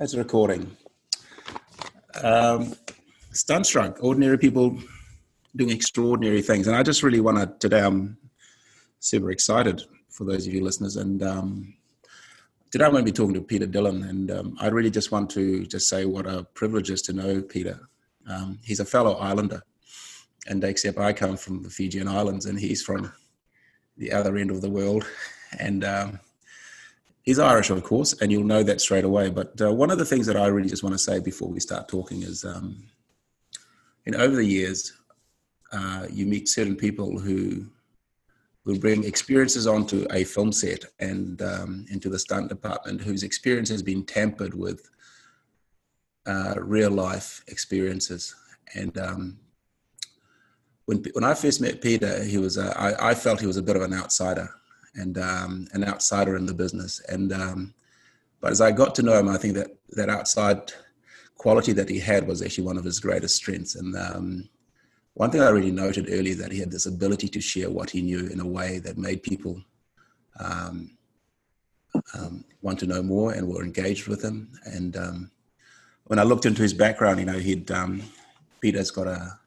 A recording. Um, Stunstruck, ordinary people doing extraordinary things. And I just really want to, today I'm super excited for those of you listeners. And um, today I'm going to be talking to Peter Dillon. And um, I really just want to just say what a privilege is to know Peter. Um, he's a fellow Islander. And except I come from the Fijian Islands and he's from the other end of the world. And um, He's Irish, of course, and you'll know that straight away. But uh, one of the things that I really just want to say before we start talking is, um, you know, over the years, uh, you meet certain people who will bring experiences onto a film set and um, into the stunt department whose experience has been tampered with uh, real life experiences. And um, when when I first met Peter, he was a, I, I felt he was a bit of an outsider and um, an outsider in the business. And um, but as I got to know him, I think that that outside quality that he had was actually one of his greatest strengths. And um, one thing I really noted early that he had this ability to share what he knew in a way that made people um, um, want to know more and were engaged with him. And um, when I looked into his background, you know, he'd Peter's got a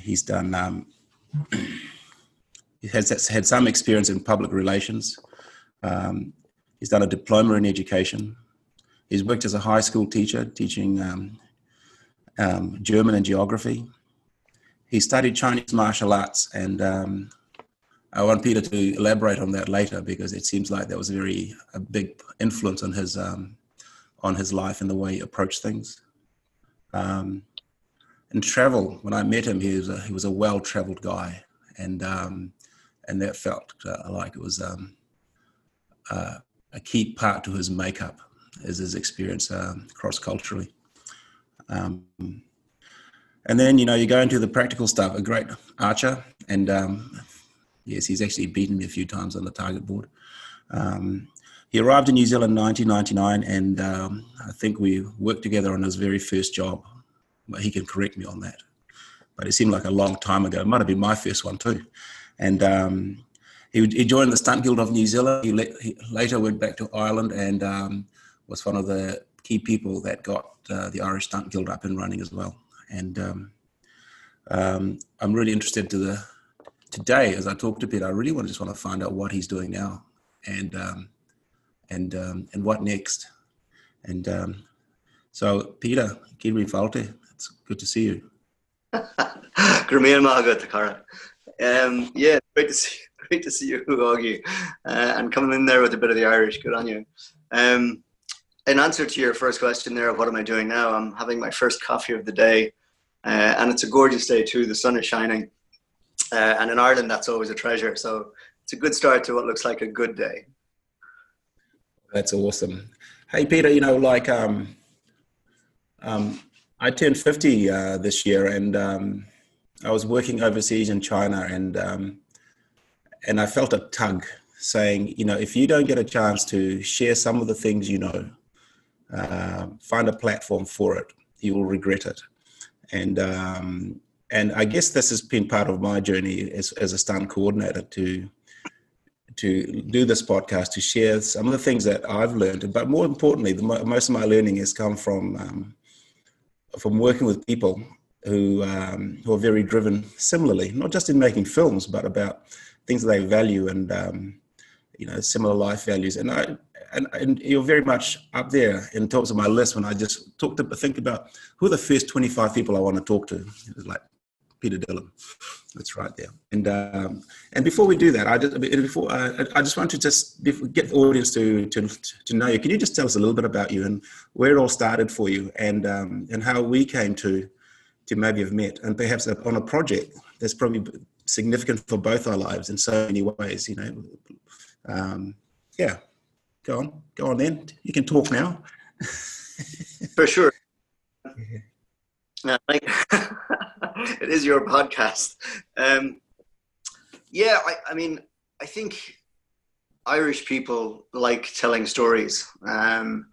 he's done has had some experience in public relations. Um, he's done a diploma in education. He's worked as a high school teacher, teaching um, um, German and geography. He studied Chinese martial arts, and um, I want Peter to elaborate on that later because it seems like that was a very a big influence on his um, on his life and the way he approached things. Um, and travel, when I met him, he was a, he was a well-traveled guy, and um, and that felt uh, like it was um, uh, a key part to his makeup as his experience um, cross culturally. Um, and then you know you go into the practical stuff. A great archer, and um, yes, he's actually beaten me a few times on the target board. Um, he arrived in New Zealand in 1999, and I think we worked together on his very first job. But he can correct me on that. But it seemed like a long time ago. It might have been my first one too and um, he, he, joined the Stunt Guild of New Zealand. He, le- he later went back to Ireland and um, was one of the key people that got uh, the Irish Stunt Guild up and running as well. And um, um I'm really interested to the today as I talk to Peter. I really want to just want to find out what he's doing now, and um, and um, and what next. And so, Peter, Kiri Falte, it's good to see you. Grameen Maga Takara. Um, yeah, great to see, great to see you, Augie, uh, and coming in there with a bit of the Irish. Good on you. Um, in answer to your first question there, of what am I doing now? I'm having my first coffee of the day, uh, and it's a gorgeous day too. The sun is shining, uh, and in Ireland, that's always a treasure. So it's a good start to what looks like a good day. That's awesome. Hey, Peter, you know, like um, um, I turned 50 uh, this year, and um, I was working overseas in China, and um, and I felt a tug saying, you know, if you don't get a chance to share some of the things you know, uh, find a platform for it, you will regret it. And um, and I guess this has been part of my journey as, as a stunt coordinator to to do this podcast to share some of the things that I've learned. But more importantly, the, most of my learning has come from um, from working with people who um, who are very driven similarly, not just in making films, but about things that they value and um, you know similar life values. And I and, and, you're very much up there in terms of my list when I just talk to think about who are the first 25 people I want to talk to. It was like Peter Dillon. That's right there. And um, and before we do that, I just before uh, I just want to just get the audience to, to to know you. Can you just tell us a little bit about you and where it all started for you, and um, and how we came to to maybe have met, and perhaps on a project that's probably significant for both our lives in so many ways. You know, um, yeah. Go on, go on. Then you can talk now. for sure. Yeah. it is your podcast. Um, yeah, I, I, mean, I think Irish people like telling stories. Um,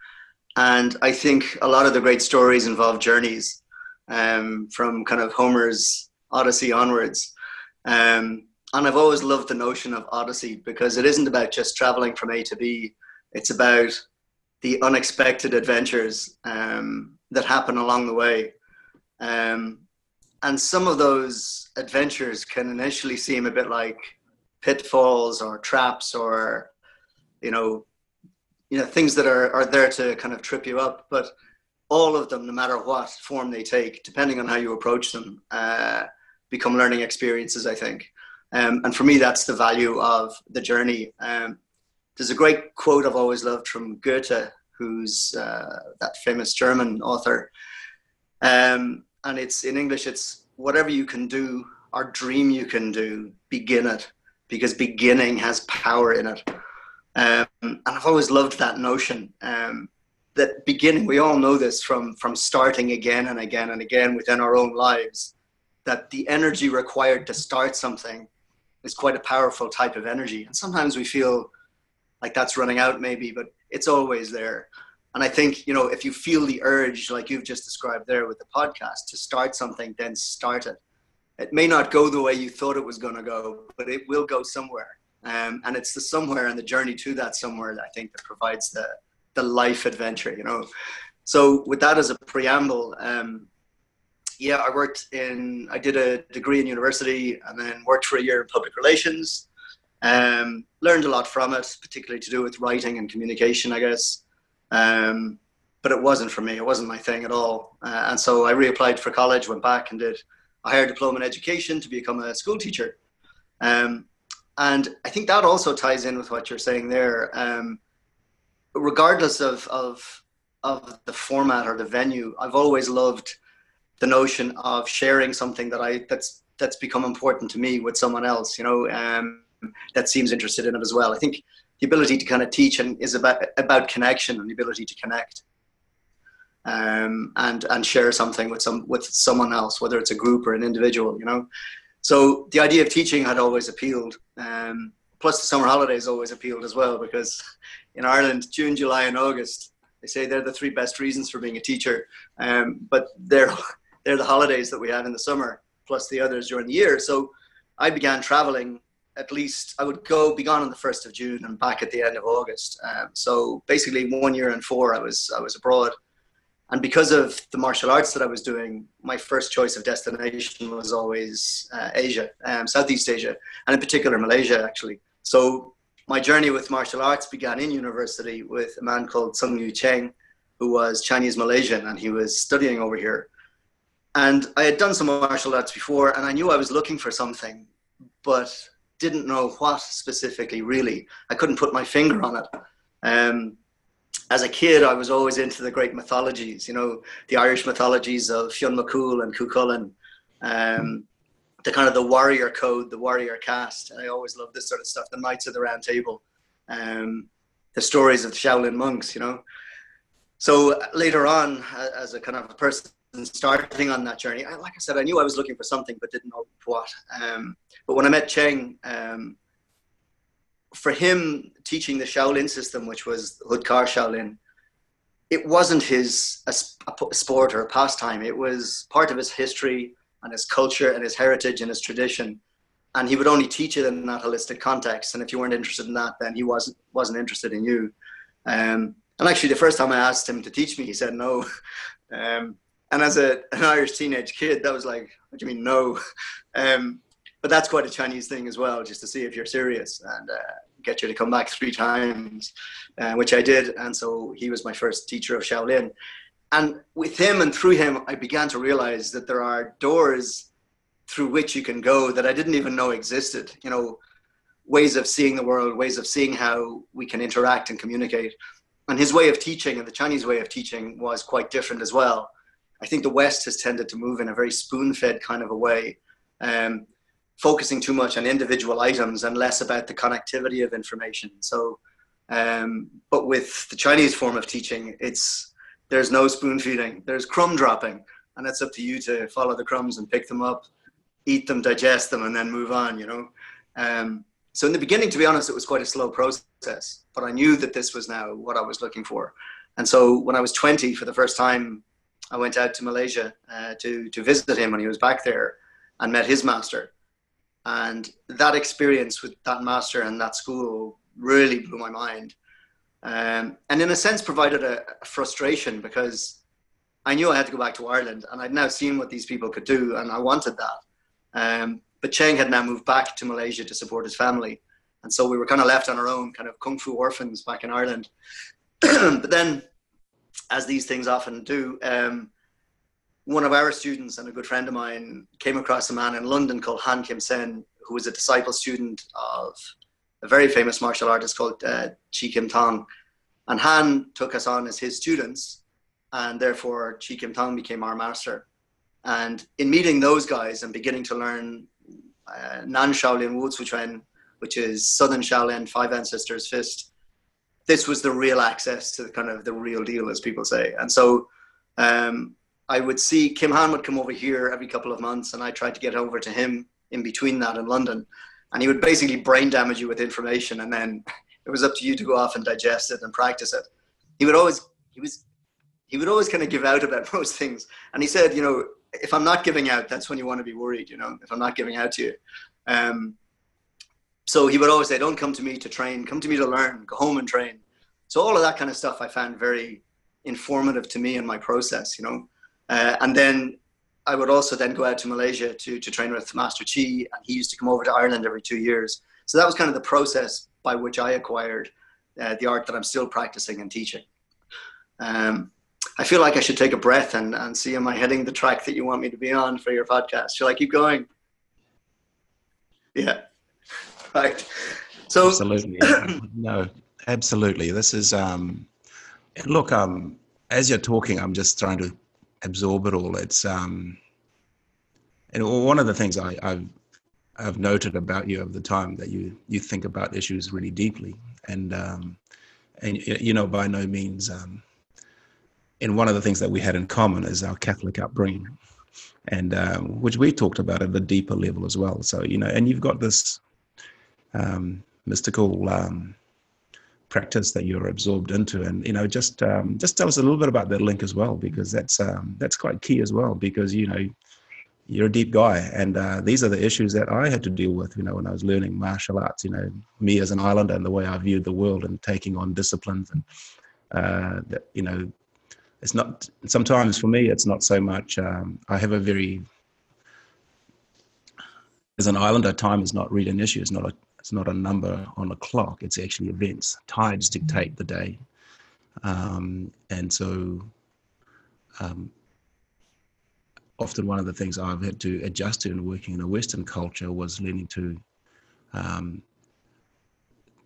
and I think a lot of the great stories involve journeys um, from kind of Homer's Odyssey onwards. Um, and I've always loved the notion of Odyssey because it isn't about just traveling from A to B. It's about the unexpected adventures um, that happen along the way. Um, and some of those adventures can initially seem a bit like pitfalls or traps or, you know, you know things that are, are there to kind of trip you up. But all of them, no matter what form they take, depending on how you approach them, uh, become learning experiences. I think, um, and for me, that's the value of the journey. Um, there's a great quote I've always loved from Goethe, who's uh, that famous German author. Um, and it's in English, it's whatever you can do or dream you can do, begin it because beginning has power in it. Um, and I've always loved that notion um, that beginning, we all know this from, from starting again and again and again within our own lives, that the energy required to start something is quite a powerful type of energy. And sometimes we feel like that's running out maybe, but it's always there. And I think, you know, if you feel the urge, like you've just described there with the podcast, to start something, then start it. It may not go the way you thought it was going to go, but it will go somewhere. Um, and it's the somewhere and the journey to that somewhere that I think that provides the, the life adventure, you know. So with that as a preamble, um, yeah, I worked in, I did a degree in university and then worked for a year in public relations. Um, learned a lot from it, particularly to do with writing and communication, I guess. Um, but it wasn't for me. It wasn't my thing at all. Uh, and so I reapplied for college, went back and did a higher diploma in education to become a school teacher. Um, and I think that also ties in with what you're saying there. Um, regardless of, of, of the format or the venue, I've always loved the notion of sharing something that I that's that's become important to me with someone else. You know, um, that seems interested in it as well. I think the ability to kind of teach and is about about connection and the ability to connect um, and and share something with some with someone else, whether it's a group or an individual. You know, so the idea of teaching had always appealed. Um, plus, the summer holidays always appealed as well because in Ireland, June, July, and August, they say they're the three best reasons for being a teacher. Um, but they're they're the holidays that we have in the summer, plus the others during the year. So I began traveling at least I would go be gone on the first of June and back at the end of August. Um, so basically, one year and four, I was I was abroad, and because of the martial arts that I was doing, my first choice of destination was always uh, Asia, um, Southeast Asia, and in particular Malaysia, actually. So my journey with martial arts began in university with a man called Sung Yu Cheng, who was Chinese Malaysian, and he was studying over here. And I had done some martial arts before, and I knew I was looking for something, but didn't know what specifically, really. I couldn't put my finger on it. Um, as a kid, I was always into the great mythologies, you know, the Irish mythologies of Fionn McCool and Cuchulainn, um, the kind of the warrior code, the warrior caste. I always love this sort of stuff, the Knights of the Round Table, um, the stories of the Shaolin monks, you know. So later on, as a kind of a person starting on that journey, I, like I said, I knew I was looking for something, but didn't know what. Um, but when I met Cheng, um, for him teaching the Shaolin system, which was Hudkar Shaolin, it wasn't his a, a sport or a pastime. It was part of his history and his culture and his heritage and his tradition. And he would only teach it in that holistic context. And if you weren't interested in that, then he wasn't wasn't interested in you. Um, and actually, the first time I asked him to teach me, he said no. Um, and as a, an Irish teenage kid, that was like, what do you mean no? Um, but that's quite a Chinese thing as well, just to see if you're serious and uh, get you to come back three times, uh, which I did. And so he was my first teacher of Shaolin. And with him and through him, I began to realize that there are doors through which you can go that I didn't even know existed. You know, ways of seeing the world, ways of seeing how we can interact and communicate. And his way of teaching and the Chinese way of teaching was quite different as well. I think the West has tended to move in a very spoon fed kind of a way, um, focusing too much on individual items and less about the connectivity of information. So, um, but with the Chinese form of teaching, it's there's no spoon feeding, there's crumb dropping, and it's up to you to follow the crumbs and pick them up, eat them, digest them, and then move on. You know. Um, so in the beginning, to be honest, it was quite a slow process, but I knew that this was now what I was looking for. And so when I was 20 for the first time, I went out to Malaysia uh, to to visit him when he was back there, and met his master. And that experience with that master and that school really blew my mind. Um, and in a sense, provided a, a, frustration because I knew I had to go back to Ireland and I'd now seen what these people could do and I wanted that. Um, but Cheng had now moved back to Malaysia to support his family. And so we were kind of left on our own, kind of kung fu orphans back in Ireland. but then, as these things often do, um, one of our students and a good friend of mine came across a man in London called Han Kim Sen, who was a disciple student of a very famous martial artist called uh, Chee Kim Thong. And Han took us on as his students, and therefore Chee Kim Thong became our master. And in meeting those guys and beginning to learn uh, Nan Shaolin Wu Chuan, which is Southern Shaolin, Five Ancestors Fist, this was the real access to the kind of the real deal, as people say. And so um, I would see Kim Han would come over here every couple of months, and I tried to get over to him in between that in London and he would basically brain damage you with information and then it was up to you to go off and digest it and practice it. He would always he was he would always kind of give out about most things. And he said you know if i'm not giving out that's when you want to be worried you know if i'm not giving out to you. Um, so he would always say don't come to me to train. Come to me to learn. Go home and train. So all of that kind of stuff i found very informative to me in my process you know? Uh, and then I would also then go out to Malaysia to, to train with Master Chee, and he used to come over to Ireland every two years. So that was kind of the process by which I acquired uh, the art that I'm still practicing and teaching. Um, I feel like I should take a breath and, and see am I heading the track that you want me to be on for your podcast? Shall I keep going? Yeah. Right. So absolutely. no, absolutely. This is um look, um as you're talking, I'm just trying to absorb it all. It's um, and one of the things I, have I've noted about you over the time that you you think about issues really deeply, and um, and you know by no means. Um, and one of the things that we had in common is our Catholic upbringing, and um, which we talked about at a deeper level as well. So you know, and you've got this um, mystical um, practice that you're absorbed into. And you know just um, just tell us a little bit about that link as well because that's um, that's quite key as well because you know you're a deep guy. And uh, these are the issues that i had to deal with you know when i was learning martial arts you know me as an islander and the way i viewed the world and taking on disciplines and uh, that you know it's not sometimes for me it's not so much um, i have a very as an islander time is not really an issue. It's not a it's not a number on a clock. It's actually events. Tides dictate the day, um, and so um, often one of the things I've had to adjust to in working in a Western culture was learning to um,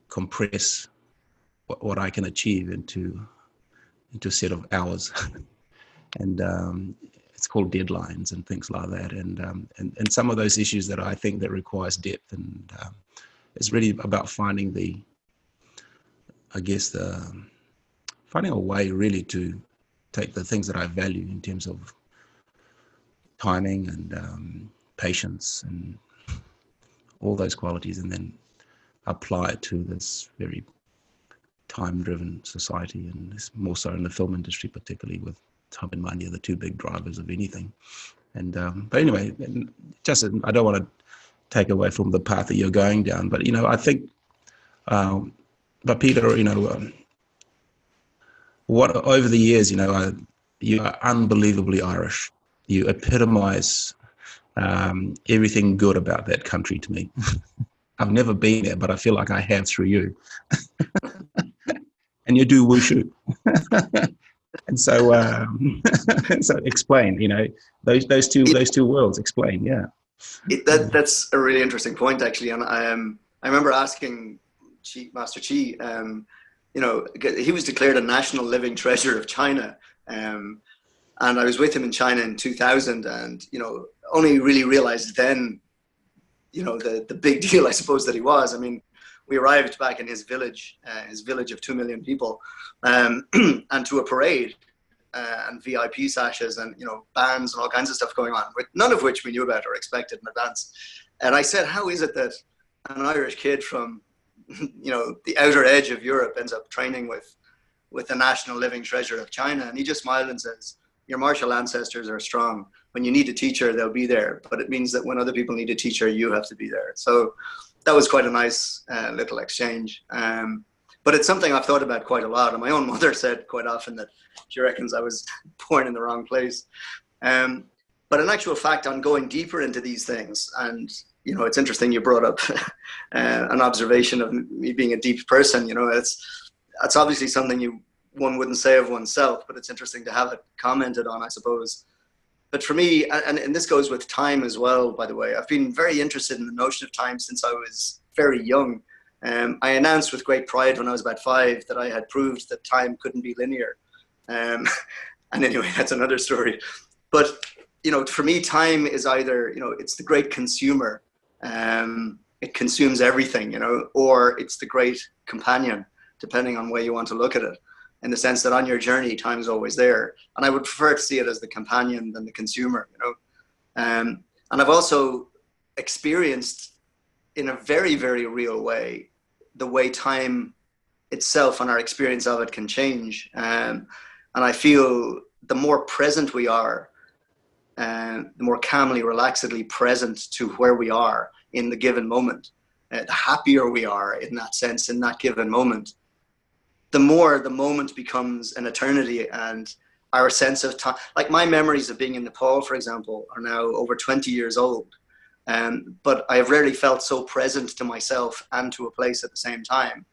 compress what, what, I can achieve into into a set of hours, and um, it's called deadlines and things like that. And, um, and and some of those issues that I think that requires depth and um, it's really about finding the, I guess the, finding a way really to take the things that I value in terms of timing and um, patience and all those qualities, and then apply it to this very time-driven society, and this more so in the film industry, particularly with time and money are the two big drivers of anything. And um, but anyway, just I don't want to take away from the path that you're going down. But you know, I think, um, but Peter, you know, um, what over the years, you know, I, you are unbelievably Irish. You epitomize um, everything good about that country to me. I've never been there, but I feel like I have through you. and you do wushu. and so, um, so explain, you know, those those two those two worlds. Explain, yeah. It, that that's a really interesting point actually, and I um I remember asking Chee, Master Chee, um, you know, he was declared a national living treasure of China, um, and I was with him in China in 2000, and you know, only really realized then, you know, the the big deal I suppose that he was. I mean, we arrived back in his village, uh, his village of two million people, um, and to a parade, uh, and VIP sashes and you know bands and all kinds of stuff going on, none of which we knew about or expected in advance. And I said, how is it that an Irish kid from you know the outer edge of Europe ends up training with with the national living treasure of China? And he just smiled and says, your martial ancestors are strong. When you need a teacher, they'll be there. But it means that when other people need a teacher, you have to be there. So that was quite a nice uh, little exchange. Um, but it's something I've thought about quite a lot. And my own mother said quite often that she reckons I was born in the wrong place. Um, but in actual fact, on going deeper into these things, and you know, it's interesting you brought up uh, an observation of me being a deep person. You know, it's that's obviously something you one wouldn't say of oneself, but it's interesting to have it commented on, I suppose. But for me, and, and this goes with time as well, by the way, I've been very interested in the notion of time since I was very young. Um, I announced with great pride when I was about five that I had proved that time couldn't be linear. Um, and anyway, that's another story. But you know, for me, time is either you know it's the great consumer, um, it consumes everything, you know, or it's the great companion, depending on where you want to look at it. In the sense that on your journey, time is always there, and I would prefer to see it as the companion than the consumer, you know. Um, and I've also experienced in a very, very real way the way time itself and our experience of it can change. Um, and I feel the more present we are, uh, the more calmly, relaxedly present to where we are in the given moment, uh, the happier we are in that sense in that given moment, the more the moment becomes an eternity and our sense of time. Like my memories of being in Nepal, for example, are now over 20 years old. Um, but I have rarely felt so present to myself and to a place at the same time.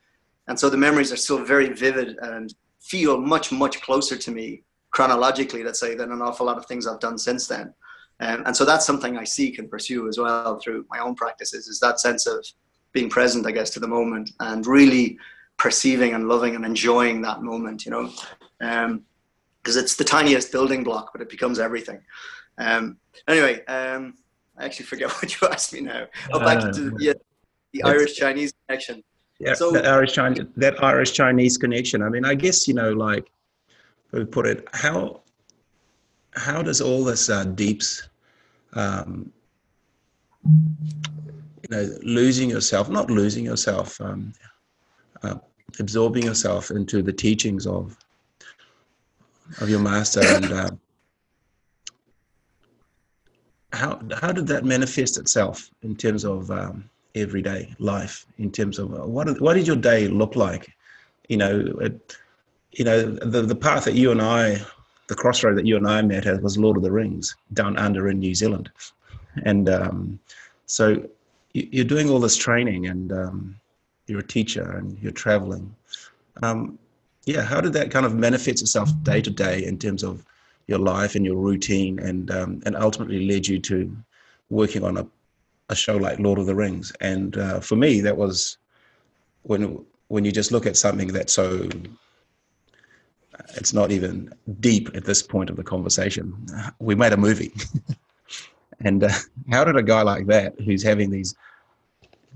And so the memories are still very vivid and feel much, much closer to me chronologically, let's say, than an awful lot of things I've done since then. Um, and so that's something I seek and pursue as well through my own practices is that sense of being present, I guess, to the moment and really perceiving and loving and enjoying that moment, you know, because um, it's the tiniest building block, but it becomes everything. Um, anyway, um, I actually forget what you asked me now. Oh, back to the, yeah, the Irish Chinese connection. Yeah, so, the Irish Chinese, that Irish Chinese connection. I mean, I guess you know, like we put it, how how does all this uh, deeps, um, you know, losing yourself, not losing yourself, um, uh, absorbing yourself into the teachings of of your master and uh, how how did that manifest itself in terms of um, everyday life? In terms of uh, what what did your day look like? You know, it, you know the the path that you and I, the crossroad that you and I met at was Lord of the Rings down under in New Zealand, and um, so you're doing all this training and um, you're a teacher and you're traveling. Um, yeah, how did that kind of manifest itself day to day in terms of your life and your routine, and um, and ultimately led you to working on a, a show like Lord of the Rings. And uh, for me, that was when when you just look at something that's so it's not even deep at this point of the conversation. We made a movie. and uh, how did a guy like that, who's having these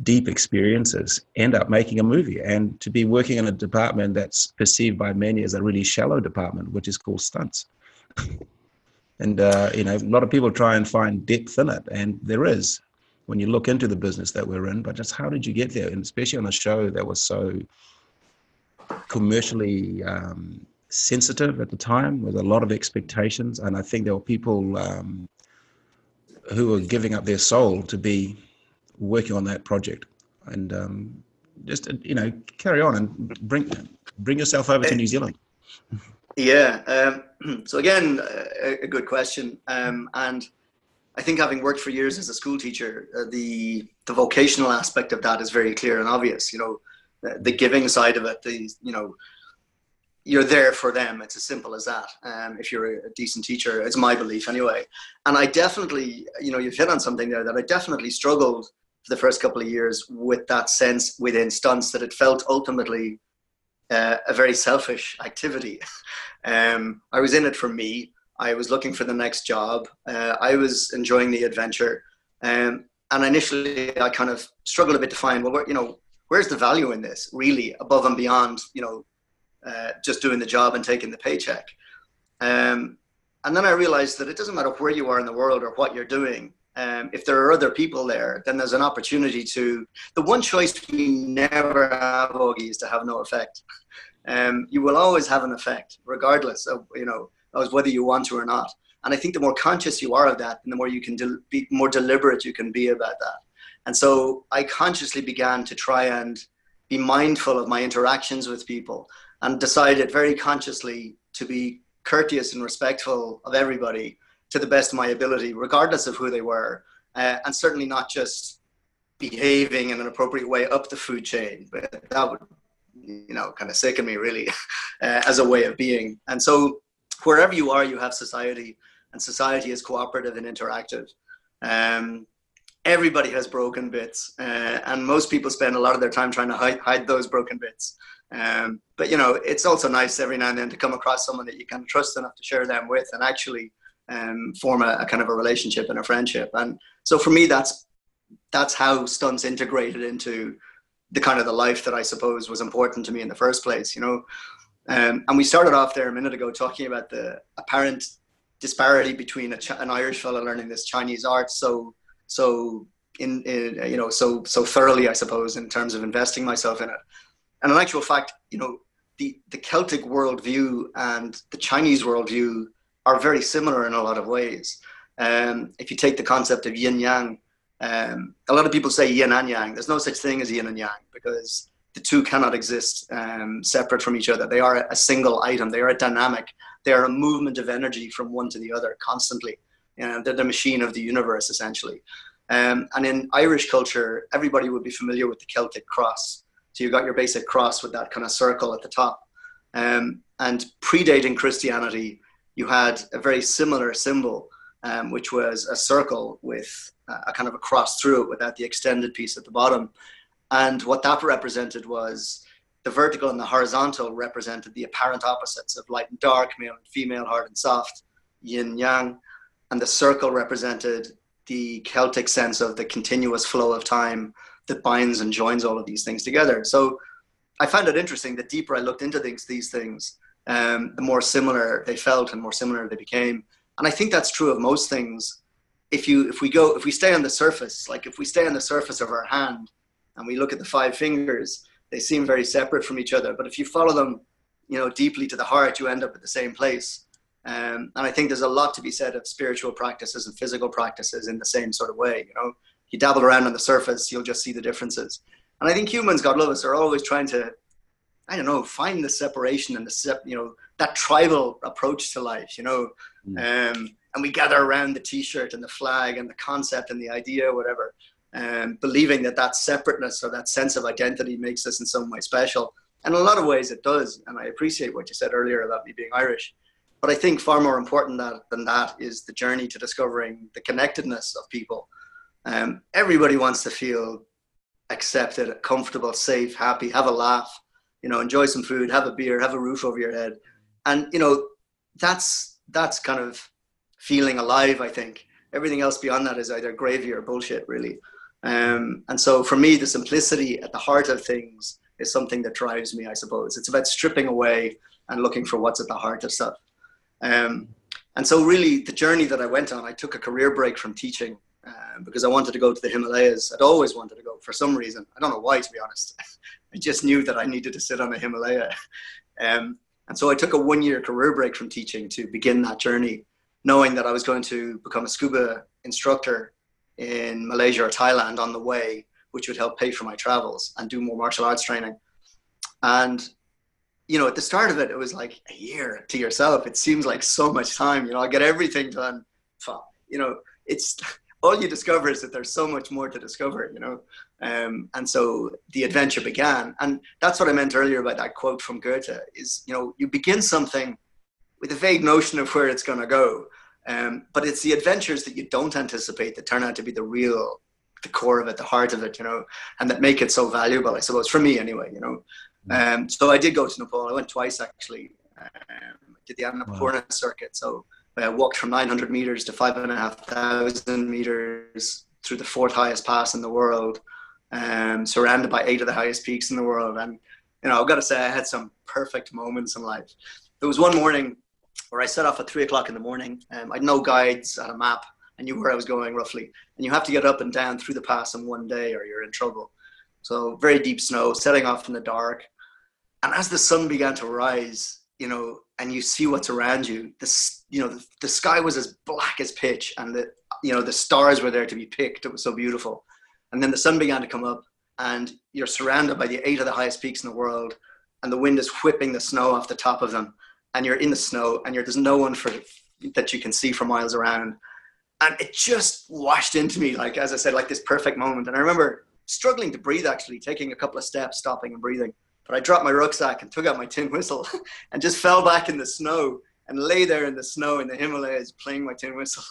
deep experiences, end up making a movie? And to be working in a department that's perceived by many as a really shallow department, which is called stunts and uh, you know, a lot of people try and find depth in it, and there is when you look into the business that we're in. But just how did you get there? And especially on a show that was so commercially um, sensitive at the time, with a lot of expectations, and I think there were people um, who were giving up their soul to be working on that project, and um, just you know, carry on and bring bring yourself over to New Zealand. Yeah. Um, so again, a, a good question. Um, and I think having worked for years as a school teacher, uh, the the vocational aspect of that is very clear and obvious. You know, the, the, giving side of it, the you know, you're there for them. It's as simple as that. Um, if you're a, a decent teacher, it's my belief anyway. And I definitely, you know, you've hit on something there that I definitely struggled for the first couple of years with that sense within stunts that it felt ultimately uh, a very selfish activity. um, I was in it for me. I was looking for the next job. Uh, I was enjoying the adventure. Um, and initially, I kind of struggled a bit to find, well, where, you know, where's the value in this really above and beyond, you know, uh, just doing the job and taking the paycheck. Um, and then I realized that it doesn't matter where you are in the world or what you're doing um, if there are other people there, then there's an opportunity to. The one choice we never have, Augie, is to have no effect. Um, you will always have an effect, regardless of you know of whether you want to or not. And I think the more conscious you are of that, and the more you can be more deliberate you can be about that. And so I consciously began to try and be mindful of my interactions with people and decided very consciously to be courteous and respectful of everybody to the best of my ability, regardless of who they were, uh, and certainly not just behaving in an appropriate way up the food chain. But that would, you know, kind of sicken me really uh, as a way of being. And so, wherever you are, you have society, and society is cooperative and interactive. Um, everybody has broken bits, uh, and most people spend a lot of their time trying to hide, hide those broken bits. Um, but you know, it's also nice every now and then to come across someone that you can trust enough to share them with, and actually um, form a, a, kind of a relationship and a friendship. And so for me, that's that's how stunts integrated into the kind of the life that I suppose was important to me in the first place. You know, um, and we started off there a minute ago talking about the apparent disparity between an Irish fellow learning this Chinese art so so in, in, you know so so thoroughly, I suppose, in terms of investing myself in it. And in actual fact, you know, the the Celtic worldview and the Chinese worldview are very similar in a lot of ways. Um, if you take the concept of yin yang, um, a lot of people say yin and yang. There's no such thing as yin and yang because the two cannot exist um, separate from each other. They are a single item. They are a dynamic. They are a movement of energy from one to the other constantly. You know, they're the machine of the universe essentially. Um, and in Irish culture, everybody would be familiar with the Celtic cross. So you've got your basic cross with that kind of circle at the top. Um, and predating Christianity, you had a very similar symbol, um, which was a circle with a kind of a cross through it without the extended piece at the bottom. And what that represented was the vertical and the horizontal represented the apparent opposites of light and dark, male and female, hard and soft, yin yang. And the circle represented the Celtic sense of the continuous flow of time that binds and joins all of these things together. So I found it interesting. The deeper I looked into things, these things, um, the more similar they felt and more similar they became. And I think that's true of most things. If you if we go if we stay on the surface, like if we stay on the surface of our hand and we look at the five fingers, they seem very separate from each other. But if you follow them, you know, deeply to the heart, you end up at the same place. Um, and I think there's a lot to be said of spiritual practices and physical practices in the same sort of way. You know, you dabble around on the surface, you'll just see the differences. And I think humans, God love us, are always trying to I don't know, find the separation and the sep- you know that tribal approach to life, you know. Mm. Um, and we gather around the T-shirt and the flag and the concept and the idea, whatever, um, believing that that separateness or that sense of identity makes us in some way special. And in a lot of ways, it does. And I appreciate what you said earlier about me being Irish. But I think far more important that, than that is the journey to discovering the connectedness of people. Um, everybody wants to feel accepted, comfortable, safe, happy, have a laugh you know, enjoy some food, have a beer, have a roof over your head. And, you know, that's, that's kind of feeling alive, I think. Everything else beyond that is either gravy or bullshit, really. Um, and so for me, the simplicity at the heart of things is something that drives me, I suppose. It's about stripping away and looking for what's at the heart of stuff. Um, and so, really, the journey that I went on, I took a career break from teaching uh, because I wanted to go to the Himalayas. I'd always wanted to go for some reason. I don't know why, to be honest. I just knew that I needed to sit on a Himalaya. Um, and so I took a one year career break from teaching to begin that journey, knowing that I was going to become a scuba instructor in Malaysia or Thailand on the way, which would help pay for my travels and do more martial arts training. And, you know, at the start of it, it was like a year to yourself. It seems like so much time. You know, I get everything done. You know, it's all you discover is that there's so much more to discover, you know. Um, and so the adventure began, and that's what I meant earlier about that quote from Goethe: is you know you begin something with a vague notion of where it's going to go, um, but it's the adventures that you don't anticipate that turn out to be the real, the core of it, the heart of it, you know, and that make it so valuable. I suppose for me anyway, you know. Um, so I did go to Nepal. I went twice actually. Um, did the Annapurna wow. circuit. So I walked from 900 meters to five and a half thousand meters through the fourth highest pass in the world, um, surrounded by eight of the highest peaks in the world. And, you know, I've got to say, I had some perfect moments in life. There was one morning where I set off at three o'clock in the morning. Um, I had no guides and a map. I knew where I was going roughly. And you have to get up and down through the pass in one day or you're in trouble. So very deep snow, setting off in the dark. And as the sun began to rise, you know, and you see what's around you, this, you know, the, the sky was as black as pitch, and the, you know, the stars were there to be picked. It was so beautiful. And then the sun began to come up, and you're surrounded by the eight of the highest peaks in the world, and the wind is whipping the snow off the top of them, and you're in the snow, and there's no one for that you can see for miles around, and it just washed into me, like as I said, like this perfect moment. And I remember struggling to breathe, actually, taking a couple of steps, stopping and breathing. But I dropped my rucksack and took out my tin whistle, and just fell back in the snow and lay there in the snow in the Himalayas playing my tin whistle.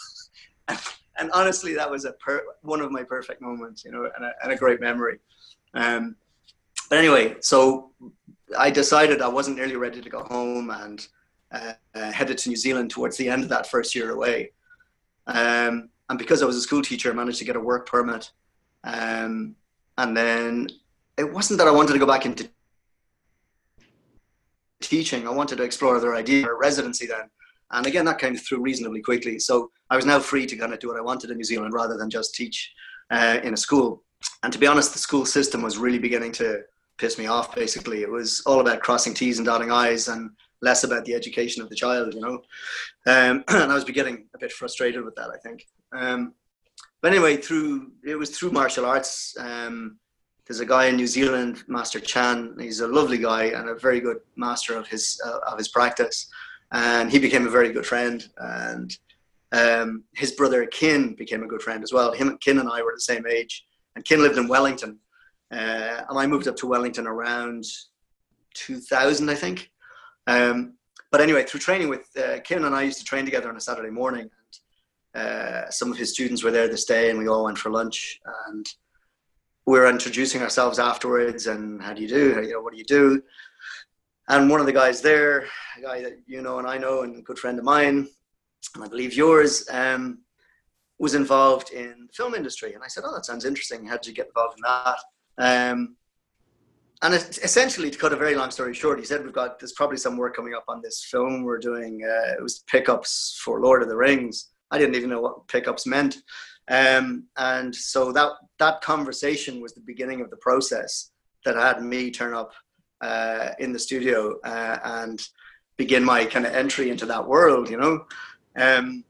and, honestly, that was a per- one of my perfect moments, you know, and a, and a great memory. Um, but anyway, so I decided I wasn't nearly ready to go home and uh, uh, headed to New Zealand towards the end of that first year away. Um, and because I was a school teacher, I managed to get a work permit. Um, and then it wasn't that I wanted to go back into teaching. I wanted to explore other ideas residency then. And again, that came through reasonably quickly. So I was now free to kind of do what I wanted in New Zealand rather than just teach uh, in a school. And to be honest, the school system was really beginning to piss me off, basically. It was all about crossing T's and dotting I's and less about the education of the child, you know. Um, and I was beginning a bit frustrated with that, I think. Um, but anyway, through it was through martial arts. Um, there's a guy in New Zealand, Master Chan. He's a lovely guy and a very good master of his uh, of his practice. And he became a very good friend. And um, his brother Kin became a good friend as well. Him, Kin, and I were the same age. And Kin lived in Wellington, uh, and I moved up to Wellington around 2000, I think. Um, but anyway, through training with uh, Kin and I used to train together on a Saturday morning. And, uh, some of his students were there this day, and we all went for lunch. And we were introducing ourselves afterwards. And how do you do? You know, what do you do? And one of the guys there, a guy that you know and I know, and a good friend of mine, and I believe yours, um, was involved in the film industry. And I said, "Oh, that sounds interesting. How did you get involved in that?" Um, and essentially, to cut a very long story short, he said we've got there's probably some work coming up on this film we're doing. Uh, it was pickups for Lord of the Rings. I didn't even know what pickups meant, um, and so that that conversation was the beginning of the process that had me turn up uh, in the studio uh, and begin my kind of entry into that world. You know, um,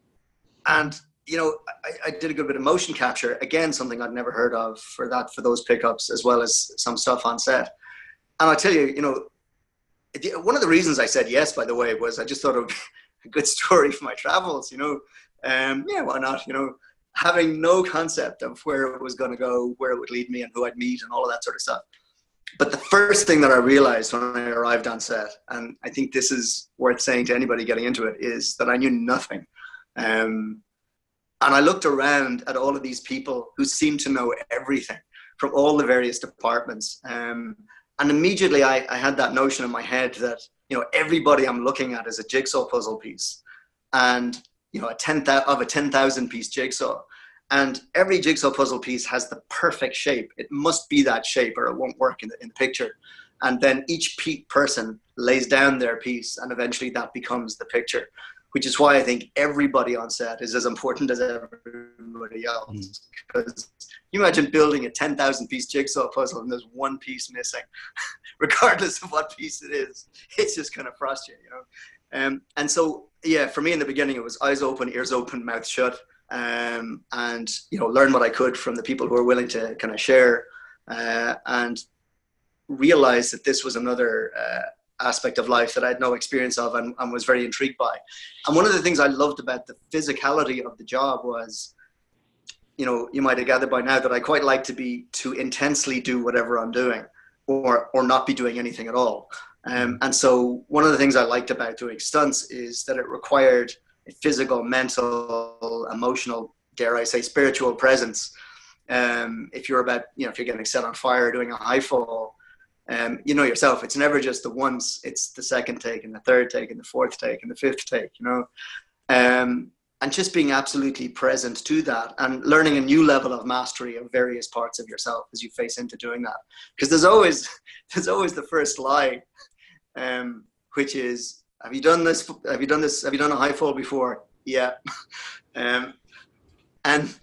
and you know, I, I, did a good bit of motion capture. Again, something I'd never heard of for that for those pickups, as well as some stuff on set. And I tell you, you know, one of the reasons I said yes, by the way, was I just thought would a good story for my travels. You know, um, yeah, why not? You know, having no concept of where it was going to go, where it would lead me, and who I'd meet, and all of that sort of stuff. But the first thing that I realized when I arrived on set, and I think this is worth saying to anybody getting into it, is that I knew nothing. Um, and I looked around at all of these people who seemed to know everything from all the various departments. Um, and immediately I, I, had that notion in my head that, you know, everybody I'm looking at is a jigsaw puzzle piece. And, you know, a 10, of a 10,000 piece jigsaw. And every jigsaw puzzle piece has the perfect shape. It must be that shape or it won't work in the, in the picture. And then each person lays down their piece and eventually that becomes the picture which is why I think everybody on set is as important as everybody else. Mm. Because you imagine building a 10,000 piece jigsaw puzzle and there's one piece missing, regardless of what piece it is. It's just going to frustrate you, know? Um, and so, yeah, for me in the beginning, it was eyes open, ears open, mouth shut, um, and, you know, learn what I could from the people who were willing to kind of share uh, and realize that this was another uh, aspect of life that I had no experience of and, and, was very intrigued by. And one of the things I loved about the physicality of the job was, you know, you might have gathered by now that I quite like to be to intensely do whatever I'm doing or or not be doing anything at all. Um, and so one of the things I liked about doing stunts is that it required physical, mental, emotional, dare I say, spiritual presence. Um, if you're about, you know, if you're getting set on fire, doing a high fall, um, you know yourself, it's never just the once, it's the second take and the third take and the fourth take and the fifth take, you know. Um, and just being absolutely present to that and learning a new level of mastery of various parts of yourself as you face into doing that. Because there's always there's always the first lie, um, which is, have you done this? Have you done this? Have you done a high fall before? Yeah. um, and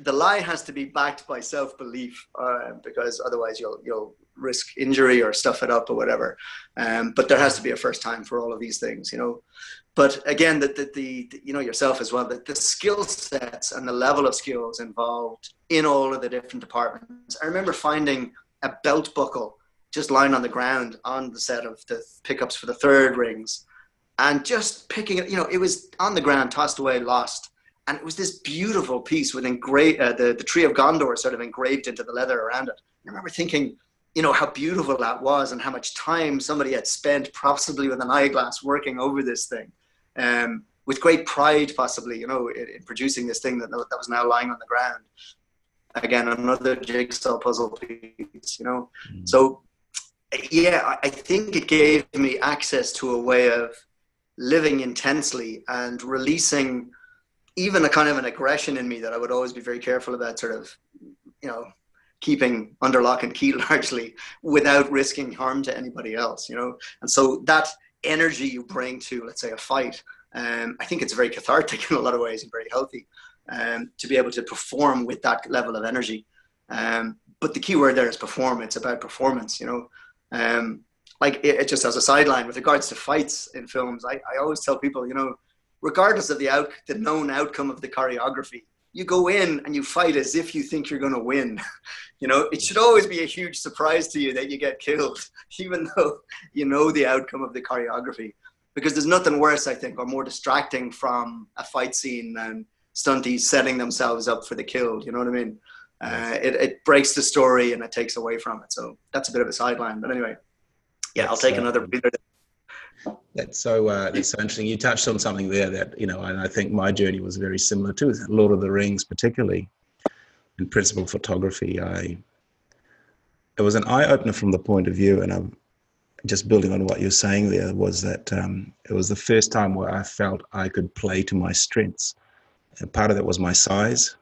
the lie has to be backed by self belief, uh, because otherwise you'll you'll risk injury or stuff it up or whatever. Um, but there has to be a first time for all of these things, you know. but again, the, the, the, you know yourself as well, that the skill sets and the level of skills involved in all of the different departments. I remember finding a belt buckle just lying on the ground on the set of the pickups for the third rings, and just picking it. You know, it was on the ground, tossed away, lost, and it was this beautiful piece with engraved uh, the the tree of Gondor sort of engraved into the leather around it. I remember thinking, you know how beautiful that was and how much time somebody had spent possibly with an eyeglass working over this thing um, with great pride, possibly, you know, in, in, producing this thing that, that was now lying on the ground. Again, another jigsaw puzzle piece, you know. Mm. So, yeah, I think it gave me access to a way of living intensely and releasing even a kind of an aggression in me that I would always be very careful about, sort of, you know, keeping under lock and key largely without risking harm to anybody else, you know. And so that energy you bring to, let's say, a fight, um, I think it's very cathartic in a lot of ways and very healthy um, to be able to perform with that level of energy. Um, but the key word there is perform. It's about performance, you know. Um, like it, it, just as a sideline with regards to fights in films, I, I always tell people, you know, regardless of the out, the known outcome of the choreography, you go in and you fight as if you think you're going to win. you know, it should always be a huge surprise to you that you get killed, even though you know the outcome of the choreography. Because there's nothing worse, I think, or more distracting from a fight scene than stunties setting themselves up for the kill. You know what I mean? Uh, it, it breaks the story and it takes away from it. So that's a bit of a sideline. But anyway, yeah, I'll take uh, another breather that's so uh, that's so interesting. You touched on something there that you know, and I think my journey was very similar too. Lord of the Rings, particularly in principal photography, I it was an eye opener from the point of view, and I'm just building on what you're saying. There was that um, it was the first time where I felt I could play to my strengths, and part of that was my size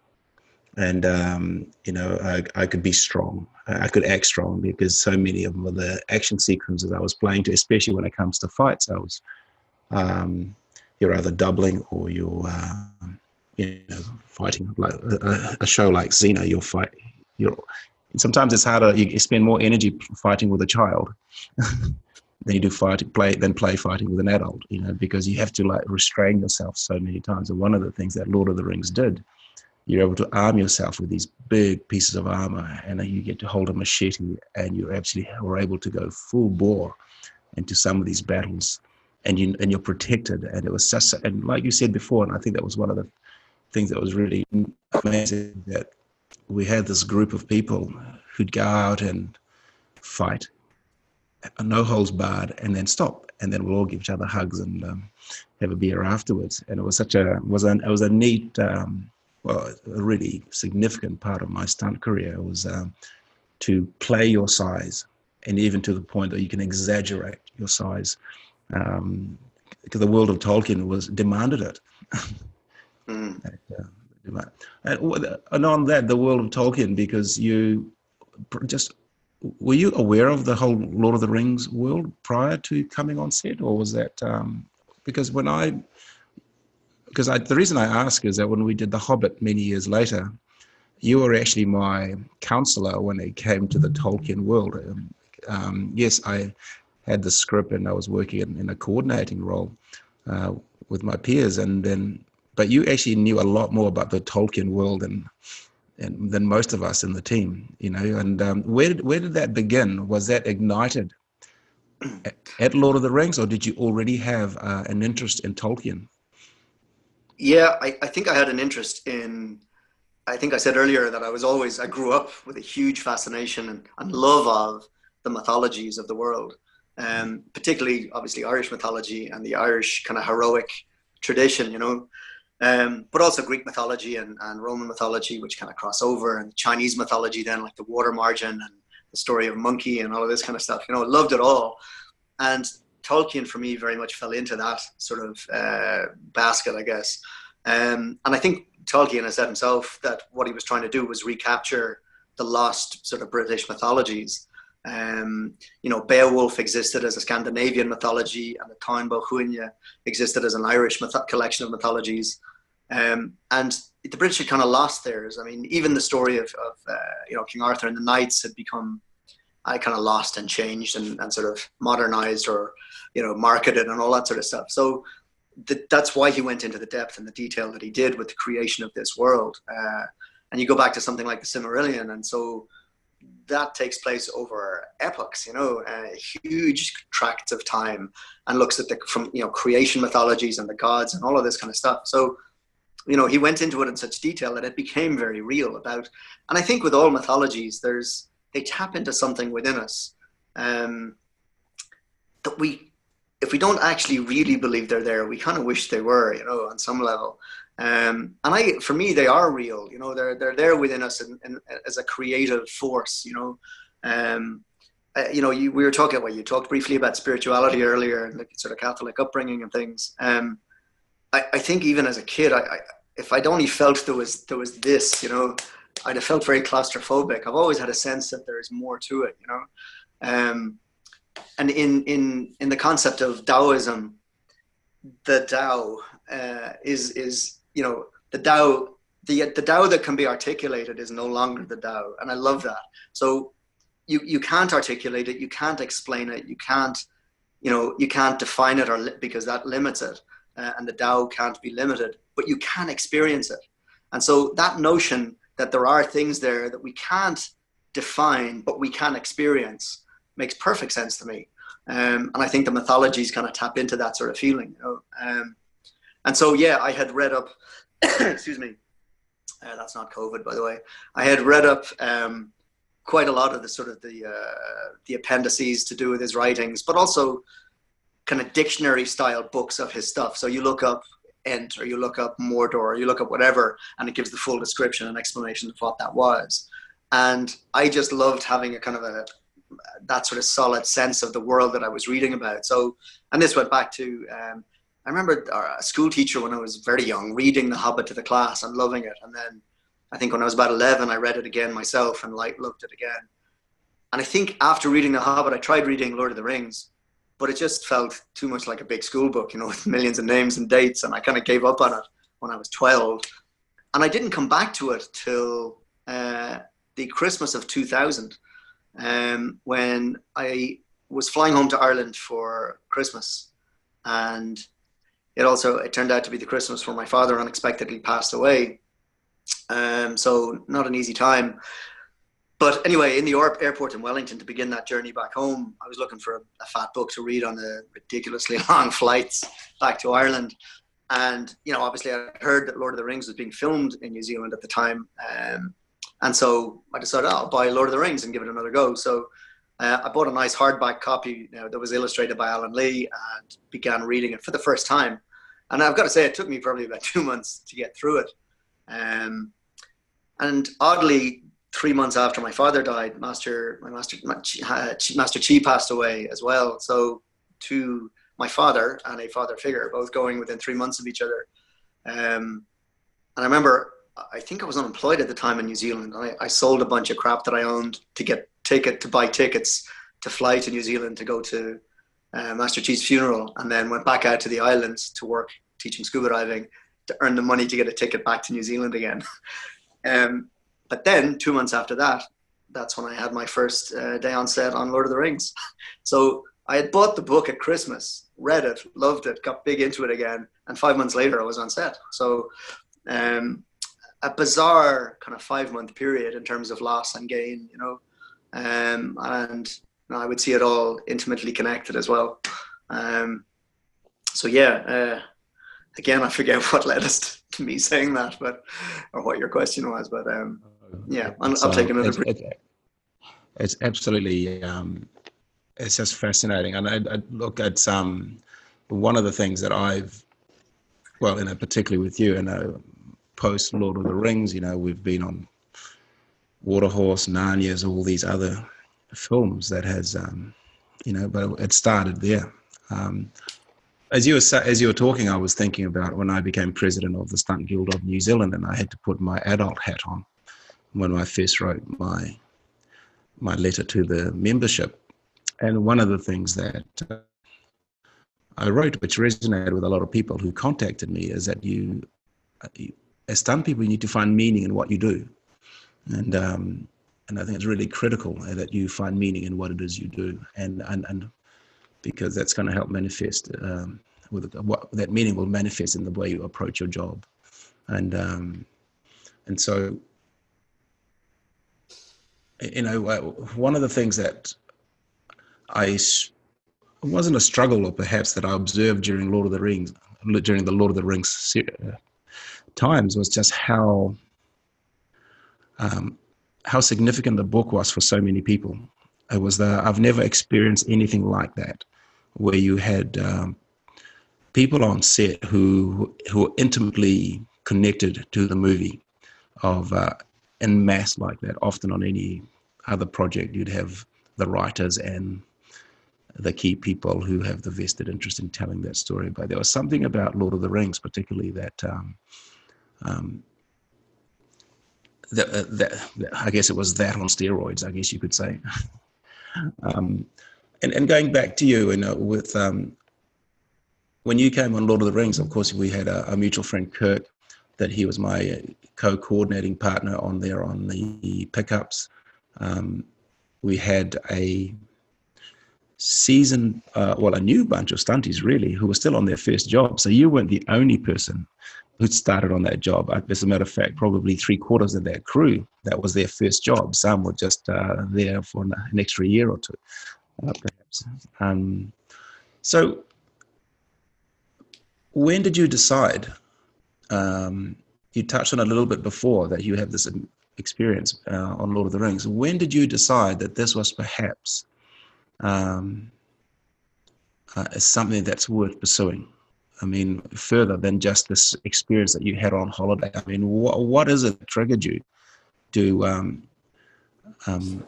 and um, you know I, I, could be strong i could act strong because so many of them were the action sequences i was playing to especially when it comes to fights. I was um, you're either doubling or you're uh, you know fighting like a, a, show like xena you're fight you're sometimes it's harder you spend more energy fighting with a child than you do fighting play than play fighting with an adult you know because you have to like restrain yourself so many times. And one of the things that lord of the rings did you're able to arm yourself with these big pieces of armor and you get to hold a machete and you're actually are able to go full bore into some of these battles and you and you're protected. And it was just and like you said before and i think that was one of the things that was really amazing that we had this group of people who'd go out and fight no holds barred and then stop and then we'll all give each other hugs and um, have a beer afterwards. And it was such a was an it was a neat um, well, a really significant part of my stunt career was um, to play your size, and even to the point that you can exaggerate your size, um, because the world of Tolkien was demanded it. mm. and, uh, and on that, the world of Tolkien, because you just were you aware of the whole Lord of the Rings world prior to coming on set, or was that um, because when I because the reason I ask is that when we did The Hobbit many years later, you were actually my counselor when it came to the Tolkien world. Um, um, yes, I had the script and I was working in, in a coordinating role uh, with my peers, and then but you actually knew a lot more about the Tolkien world and, and than most of us in the team, you know. And um, where did where did that begin? Was that ignited at, at Lord of the Rings, or did you already have uh, an interest in Tolkien? Yeah, I, I think I had an interest in. I think I said earlier that I was always I grew up with a huge fascination and, and love of the mythologies of the world, um, particularly obviously Irish mythology and the Irish kind of heroic tradition, you know, um, but also Greek mythology and, and Roman mythology, which kind of cross over, and Chinese mythology, then like the water margin and the story of monkey and all of this kind of stuff. You know, loved it all, and Tolkien for me very much fell into that sort of uh, basket, I guess. Um, and I think Tolkien has said himself that what he was trying to do was recapture the lost sort of British mythologies. Um, you know, Beowulf existed as a Scandinavian mythology, and the Bó Cúailnge existed as an Irish myth- collection of mythologies. Um, and the British had kind of lost theirs. I mean, even the story of, of uh, you know King Arthur and the knights had become I kind of lost and changed and, and sort of modernized or you know marketed and all that sort of stuff. So the, that's why he went into the depth and the detail that he did with the creation of this world. Uh, and you go back to something like the Silmarillion, and so that takes place over epochs, you know, uh, huge tracts of time, and looks at the from you know creation mythologies and the gods and all of this kind of stuff. So, you know, he went into it in such detail that it became very real. About, and I think with all mythologies, there's they tap into something within us um, that we, if we don't actually really believe they're there, we kind of wish they were, you know, on some level. Um, and I, for me, they are real. You know, they're they're there within us as a creative force. You know, um, uh, you know, you, we were talking. Well, you talked briefly about spirituality earlier, and the sort of Catholic upbringing and things. Um, I, I think even as a kid, I, I, if I'd only felt there was there was this, you know, I'd have felt very claustrophobic. I've always had a sense that there is more to it. You know, um, and in in in the concept of Taoism, the Tao uh, is is you know, the Tao, the the Tao that can be articulated is no longer the Tao, and I love that. So you you can't articulate it, you can't explain it, you can't, you know, you can't define it or li- because that limits it, uh, and the Tao can't be limited, but you can experience it. And so that notion that there are things there that we can't define, but we can experience, makes perfect sense to me. Um, and I think the mythologies kind of tap into that sort of feeling. You know? um, and so, yeah, I had read up, excuse me, uh, that's not COVID, by the way. I had read up um, quite a lot of the sort of the uh, the appendices to do with his writings, but also kind of dictionary style books of his stuff. So you look up Ent or you look up Mordor or you look up whatever, and it gives the full description and explanation of what that was. And I just loved having a kind of a that sort of solid sense of the world that I was reading about. So, and this went back to um, I remember a school teacher when I was very young reading The Hobbit to the class and loving it. And then I think when I was about 11, I read it again myself and like loved it again. And I think after reading The Hobbit, I tried reading Lord of the Rings, but it just felt too much like a big school book, you know, with millions of names and dates. And I kind of gave up on it when I was 12. And I didn't come back to it till uh, the Christmas of 2000 um, when I was flying home to Ireland for Christmas. And it also it turned out to be the Christmas where my father unexpectedly passed away. Um, so not an easy time. But anyway, in the airport in Wellington to begin that journey back home, I was looking for a, a fat book to read on the ridiculously long flights back to Ireland. And you know, obviously, I heard that Lord of the Rings was being filmed in New Zealand at the time, um, and so I decided oh, I'll buy Lord of the Rings and give it another go. So uh, I bought a nice hardback copy you know, that was illustrated by Alan Lee and began reading it for the first time. And I've got to say, it took me probably about two months to get through it. Um, and oddly, three months after my father died, Master my master uh, Master Chee passed away as well. So to my father and a father figure, both going within three months of each other. Um, and I remember, I think I was unemployed at the time in New Zealand. I, I sold a bunch of crap that I owned to get ticket to buy tickets to fly to New Zealand to go to uh, Master Chee's funeral, and then went back out to the islands to work teaching scuba diving to earn the money to get a ticket back to New Zealand again. um, but then two months after that, that's when I had my first uh, day on set on Lord of the Rings. So I had bought the book at Christmas, read it, loved it, got big into it again, and five months later I was on set. So um, a bizarre kind of five month period in terms of loss and gain, you know um, and I would see it all intimately connected as well. Um, so yeah, uh, again, I forget what led us to me saying that, but or what your question was, but um, yeah, I'll, I'll take another. It's, it's absolutely um, it's just fascinating, and I, I look at um, one of the things that I've well, you know, particularly with you, and uh, post Lord of the Rings, you know, we've been on Waterhorse, Narnia's, all these other films that has, um, you know, but it started there. Um, as you were as you were talking, I was thinking about when I became president of the Stunt Guild of New Zealand, and I had to put my adult hat on when I first wrote my my letter to the membership. And one of the things that uh, I wrote, which resonated with a lot of people who contacted me, is that you, uh, as stunt people, you need to find meaning in what you do. And um, and I think it's really critical that you find meaning in what it is you do, and and and because that's going to help manifest um, with what that meaning will manifest in the way you approach your job, and um, and so you know one of the things that I wasn't a struggle, or perhaps that I observed during Lord of the Rings, during the Lord of the Rings uh, times, was just how um, how significant the book was for so many people. It was the I've never experienced anything like that, where you had um, people on set who who were intimately connected to the movie, of uh, in mass like that. Often on any other project, you'd have the writers and the key people who have the vested interest in telling that story. But there was something about Lord of the Rings, particularly that um, um, that, uh, that, I guess it was that on steroids. I guess you could say. um, and and going back to you, and uh, with um, when you came on Lord of the Rings, of course we had a, a mutual friend Kirk, that he was my co-coordinating partner on there on the pickups. Um, we had a season, uh, well, a new bunch of stunties really, who were still on their first job. So you weren't the only person who'd started on that job. As a matter of fact, probably three quarters of that crew, that was their first job. Some were just uh, there for an, an, extra year or two, uh, perhaps. Um, so, when did you decide? Um, you touched on a little bit before that you have this experience uh, on Lord of the Rings. When did you decide that this was perhaps um, uh, something that's worth pursuing? I mean, further than just this experience that you had on holiday. I mean, what what is it that triggered you to? Um, um,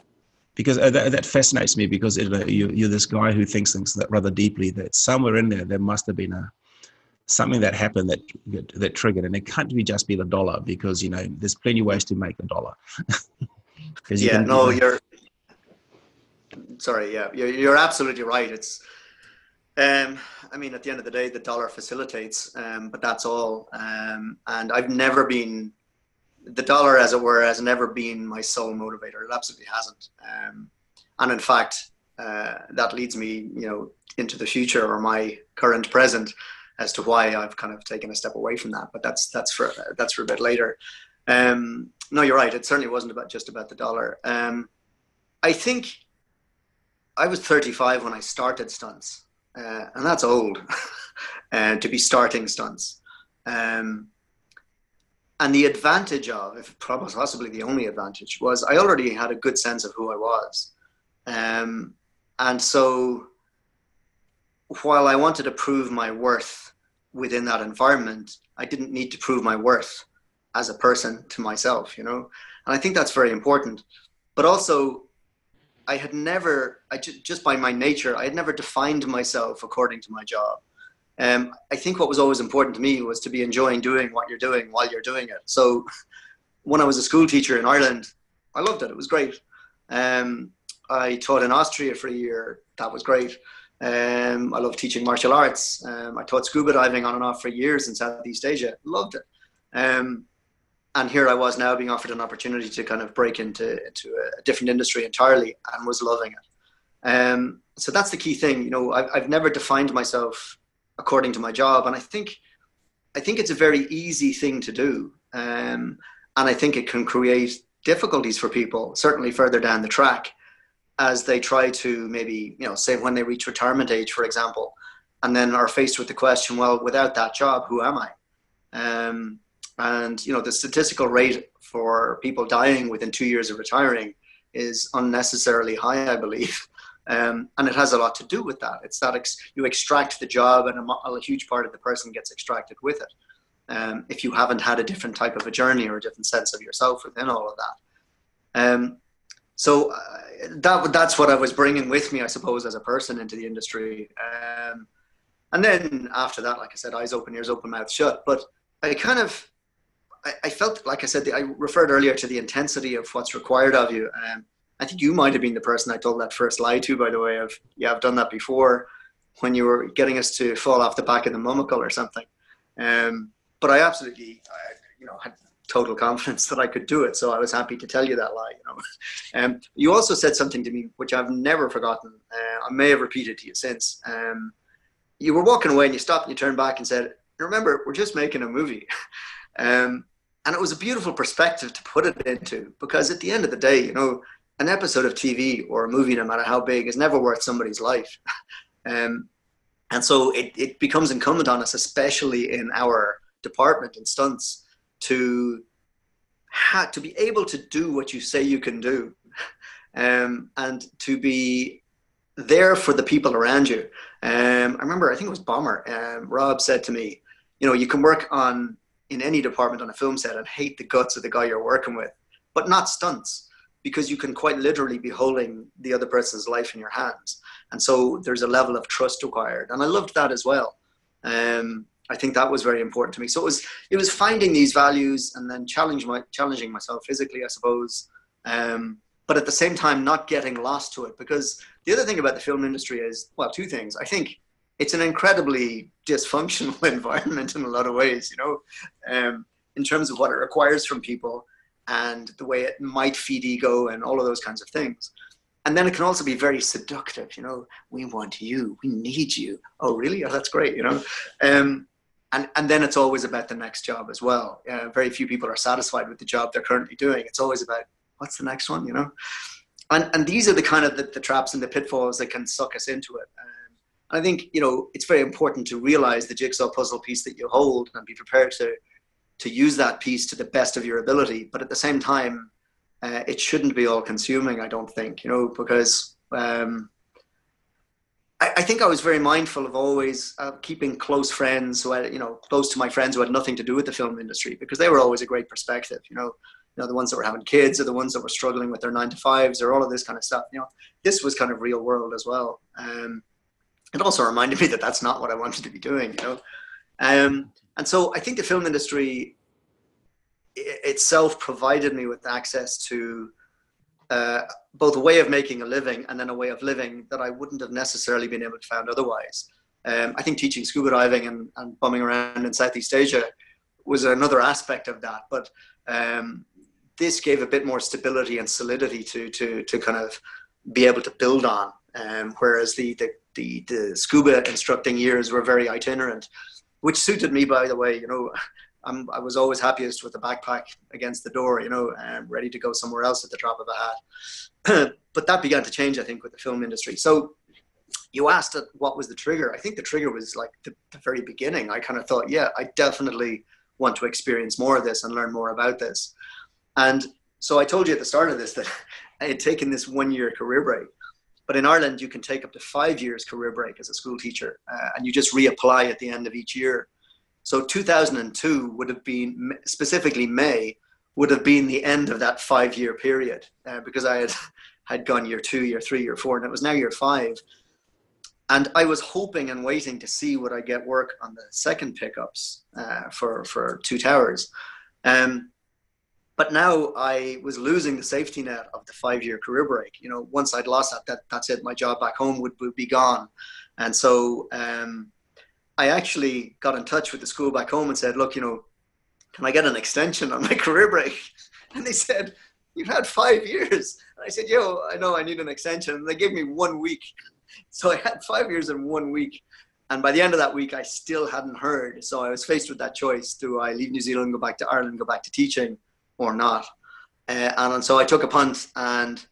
because that, that, fascinates me because it, uh, you, you're this guy who thinks things that rather deeply. That somewhere in there, there must have been a something that happened that that triggered, and it can't be just be the dollar because you know there's plenty of ways to make the dollar. yeah, no, you're sorry. Yeah, you're, you're absolutely right. It's um, I mean, at the end of the day, the dollar facilitates, um, but that's all. Um, and I've never been the dollar, as it were, has never been my sole motivator. It absolutely hasn't. Um, and in fact, uh, that leads me, you know, into the future or my current present as to why I've kind of taken a step away from that. But that's that's for that's for a bit later. Um, no, you're right. It certainly wasn't about just about the dollar. Um, I think I was 35 when I started stunts uh, and that's old uh, to be starting stunts. Um, and the advantage of, if possibly the only advantage, was I already had a good sense of who I was. Um, and so while I wanted to prove my worth within that environment, I didn't need to prove my worth as a person to myself, you know? And I think that's very important. But also, I had never, I just, just by my nature, I had never defined myself according to my job. Um, I think what was always important to me was to be enjoying doing what you're doing while you're doing it. So when I was a school teacher in Ireland, I loved it. It was great. Um, I taught in Austria for a year. That was great. Um, I love teaching martial arts. Um, I taught scuba diving on and off for years in Southeast Asia. Loved it. Um, and here I was now being offered an opportunity to kind of break into into a different industry entirely, and was loving it. Um, so that's the key thing. You know, I've, I've never defined myself according to my job, and I think I think it's a very easy thing to do, um, and I think it can create difficulties for people, certainly further down the track, as they try to maybe you know say when they reach retirement age, for example, and then are faced with the question, well, without that job, who am I? Um, and you know the statistical rate for people dying within two years of retiring is unnecessarily high, I believe. Um, and it has a lot to do with that. It's that ex- you extract the job, and a, a, huge part of the person gets extracted with it. Um, if you haven't had a different type of a journey or a different sense of yourself within all of that. Um, so uh, that that's what I was bringing with me, I suppose, as a person into the industry. Um, and then after that, like I said, eyes open, ears open, mouth shut. But I kind of I, felt, like I said, I referred earlier to the intensity of what's required of you. Um, I think you might have been the person I told that first lie to, by the way, of, yeah, I've done that before when you were getting us to fall off the back of the monocle or something. Um, but I absolutely, I, you know, had total confidence that I could do it. So I was happy to tell you that lie. You know, um, you also said something to me which I've never forgotten. Uh, I may have repeated to you since. Um, you were walking away and you stopped and you turned back and said, "Remember, we're just making a movie." um, and it was a beautiful perspective to put it into because at the end of the day, you know, an episode of TV or a movie, no matter how big, is never worth somebody's life. um, and so it, it becomes incumbent on us, especially in our department in stunts, to ha- to be able to do what you say you can do, um, and to be there for the people around you. Um, I remember, I think it was Bomber. Um, Rob said to me, "You know, you can work on in any department on a film set and hate the guts of the guy you're working with, but not stunts, because you can quite literally be holding the other person's life in your hands." And so there's a level of trust required, and I loved that as well. Um, I think that was very important to me. So it was it was finding these values and then challenge my, challenging myself physically, I suppose. Um, but at the same time, not getting lost to it. Because the other thing about the film industry is, well, two things. I think it's an incredibly dysfunctional environment in a lot of ways, you know, um, in terms of what it requires from people and the way it might feed ego and all of those kinds of things. And then it can also be very seductive, you know, we want you, we need you. Oh, really? Oh, that's great, you know. Um, and and then it's always about the next job as well. Uh, very few people are satisfied with the job they're currently doing. It's always about what's the next one, you know. And and these are the kind of the, the traps and the pitfalls that can suck us into it. And I think you know it's very important to realize the jigsaw puzzle piece that you hold and be prepared to to use that piece to the best of your ability. But at the same time, uh, it shouldn't be all consuming. I don't think you know because. Um, I, I, think I was very mindful of always uh, keeping close friends who had, you know, close to my friends who had nothing to do with the film industry because they were always a great perspective. You know, you know, the ones that were having kids or the ones that were struggling with their nine to fives or all of this kind of stuff. You know, this was kind of real world as well. Um, it also reminded me that that's not what I wanted to be doing. You know, um, and so I think the film industry itself provided me with access to uh, both a way of making a living and then a way of living that I wouldn't have necessarily been able to find otherwise. Um, I think teaching scuba diving and, and bumming around in Southeast Asia was another aspect of that. But um, this gave a bit more stability and solidity to to to kind of be able to build on. Um, whereas the, the the the scuba instructing years were very itinerant, which suited me, by the way. You know, I'm, i was always happiest with the backpack against the door, you know, um, ready to go somewhere else at the drop of a hat. but that began to change, I think, with the film industry. So you asked what was the trigger. I think the trigger was like the, the very beginning. I kind of thought, yeah, I definitely want to experience more of this and learn more about this. And so I told you at the start of this that I had taken this one year career break. But in Ireland, you can take up to five years career break as a school teacher, uh, and you just reapply at the end of each year. So 2002 would have been specifically May would have been the end of that five year period uh, because I had had gone year two, year three, year four, and it was now year five. And I was hoping and waiting to see would I get work on the second pickups uh, for for two towers. Um, but now I was losing the safety net of the five year career break. You know, once I'd lost that, that that's it. My job back home would, would be gone. And so um, I actually got in touch with the school back home and said, look, you know, can I get an extension on my career break? And they said, you've had five years. And I said, yo, I know I need an extension. And they gave me one week. So I had five years in one week. And by the end of that week, I still hadn't heard. So I was faced with that choice. Do I leave New Zealand, go back to Ireland, go back to teaching or not? Uh, and so I took a punt. And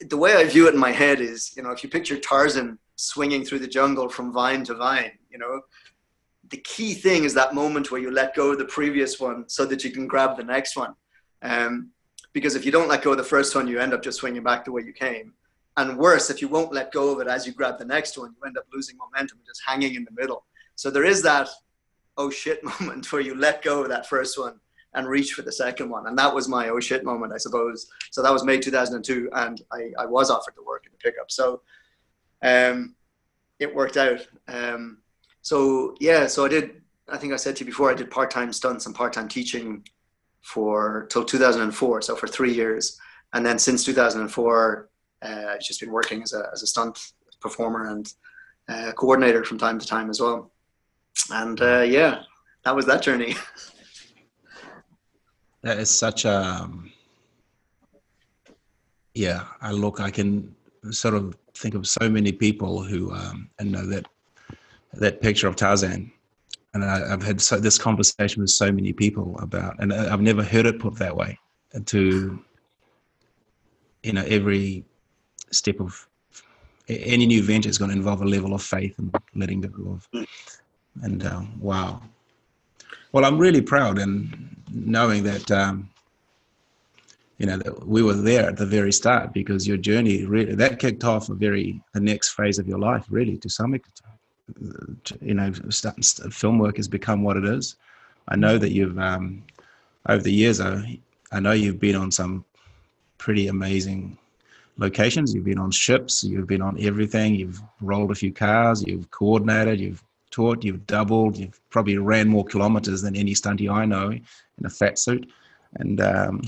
the way I view it in my head is, you know, if you picture Tarzan swinging through the jungle from vine to vine. You know, the key thing is that moment where you let go of the previous one so that you can grab the next one. Um, because if you don't let go of the first one, you end up just swinging back the way you came. And worse, if you won't let go of it as you grab the next one, you end up losing momentum and just hanging in the middle. So there is that oh shit moment where you let go of that first one and reach for the second one. And that was my oh shit moment, I suppose. So that was May 2002, and I, I was offered the work in the pickup. So um, it worked out. Um, so yeah, so I did. I think I said to you before, I did part-time stunts and part-time teaching for till 2004, so for three years, and then since 2004, uh, I've just been working as a as a stunt performer and uh, coordinator from time to time as well. And uh, yeah, that was that journey. that is such a um, yeah. I look, I can sort of think of so many people who um, and know that that picture of Tarzan, and I, have had so, this conversation with so many people about, and I've never heard it put that way. To you know, every step of any new venture is going to involve a level of faith and letting go of. And uh, wow, well, I'm really proud and knowing that. Um, you know that we were there at the very start because your journey really that kicked off a very the next phase of your life really to some you know, film work has become what it is. I know that you've, um, over the years, I, I know you've been on some pretty amazing locations. You've been on ships, you've been on everything. You've rolled a few cars, you've coordinated, you've taught, you've doubled, you've probably ran more kilometers than any stunty I know in a fat suit. And, um,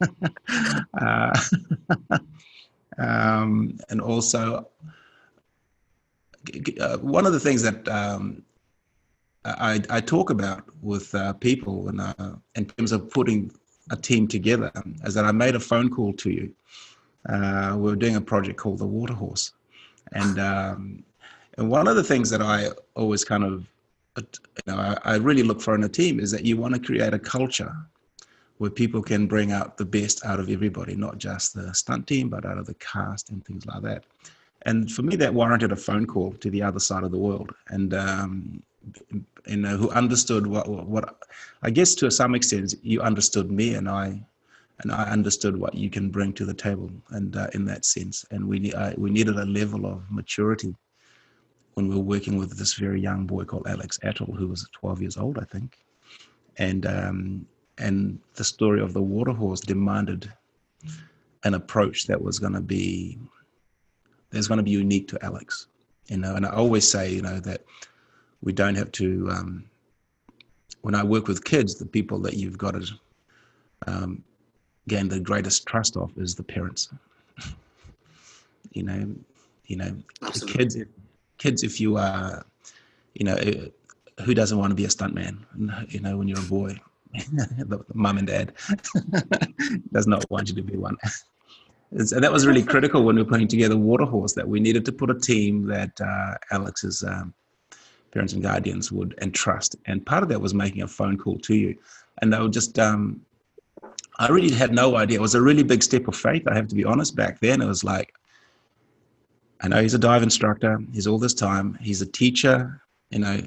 uh, um, and also, uh, one of the things that um, I, I, talk about with uh, people and, uh, in terms of putting a team together is that I made a phone call to you. Uh, we were doing a project called the Water Horse, and um, and one of the things that I always kind of you know I, really look for in a team is that you want to create a culture where people can bring out the best out of everybody, not just the stunt team, but out of the cast and things like that. And for me, that warranted a phone call to the other side of the world, and um, you know, who understood what, what I guess to some extent you understood me, and I and I understood what you can bring to the table, and uh, in that sense, and we uh, we needed a level of maturity when we were working with this very young boy called Alex Etel, who was 12 years old, I think, and um, and the story of the water horse demanded an approach that was going to be there's going to be unique to Alex, you know. And I always say, you know, that we don't have to. Um, when I work with kids, the people that you've got to um, gain the greatest trust of is the parents. you know, you know, kids. Kids, if you are, you know, who doesn't want to be a stuntman? You know, when you're a boy, the mum and dad does not want you to be one and that was really critical when we were putting together Waterhorse that we needed to put a team that uh, Alex's um, parents and guardians would entrust. And part of that was making a phone call to you. And they were just, um, I really had no idea. It was a really big step of faith, I have to be honest. Back then, it was like, I know he's a dive instructor, he's all this time, he's a teacher, you know,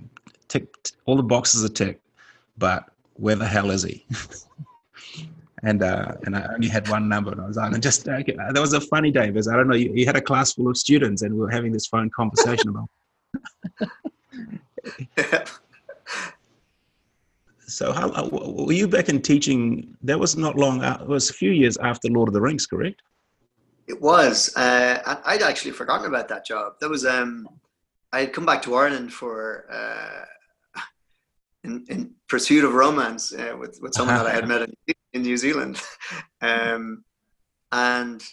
tick, all the boxes are ticked, but where the hell is he? and uh, and I only had one number, and I was on. And just uh, that was a funny day because I don't know. You, you, had a class full of students, and we were having this phone conversation about. so, how uh, were you back in teaching? That was not long. It was a few years after Lord of the Rings, correct? It was. Uh, I'd actually forgotten about that job. That was. Um, I had come back to Ireland for. Uh, in, in pursuit of romance uh, with, with someone that I had met in in New Zealand. um, and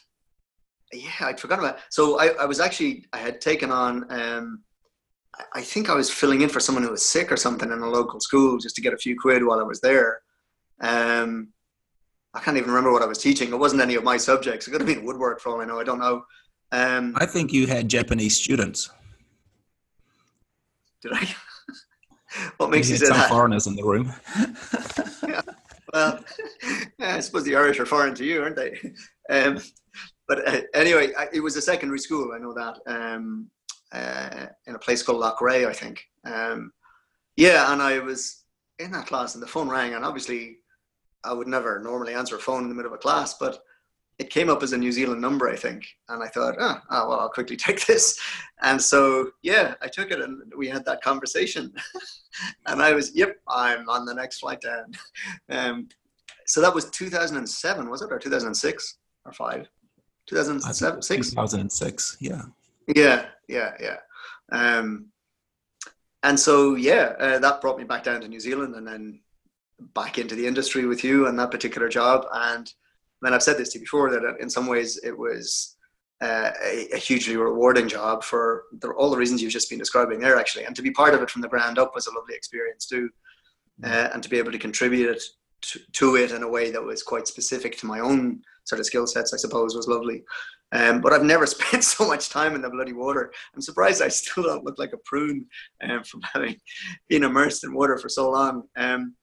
yeah, I'd forgotten about. It. So I, I was actually I had taken on. Um, I think I was filling in for someone who was sick or something in a local school just to get a few quid while I was there. Um, I can't even remember what I was teaching. It wasn't any of my subjects. It could have been woodwork for all I know. I don't know. Um, I think you had Japanese students. Did I? what makes you, you say some that? foreigners in the room. yeah. Well, I suppose the Irish are foreign to you, aren't they? Um, but uh, anyway, I, it was a secondary school. I know that um, uh, in a place called Loughrea, I think. Um, yeah, and I was in that class, and the phone rang, and obviously, I would never normally answer a phone in the middle of a class, but it came up as a New Zealand number, I think, and I thought, oh, oh, well, I'll quickly take this. And so, yeah, I took it, and we had that conversation. and I was, yep, I'm on the next flight down. Um, so that was 2007, was it, or 2006 or five? 2007, six. 2006, yeah. Yeah, yeah, yeah. Um, and so, yeah, uh, that brought me back down to New Zealand, and then back into the industry with you and that particular job, and and I've said this to you before that in some ways it was uh, a, a, hugely rewarding job for the, all the reasons you've just been describing there, actually. And to be part of it from the ground up was a lovely experience too, mm. uh, and to be able to contribute to, to, it in a way that was quite specific to my own sort of skill sets, I suppose, was lovely. Um, but I've never spent so much time in the bloody water. I'm surprised I still don't look like a prune um, from having been immersed in water for so long. Um,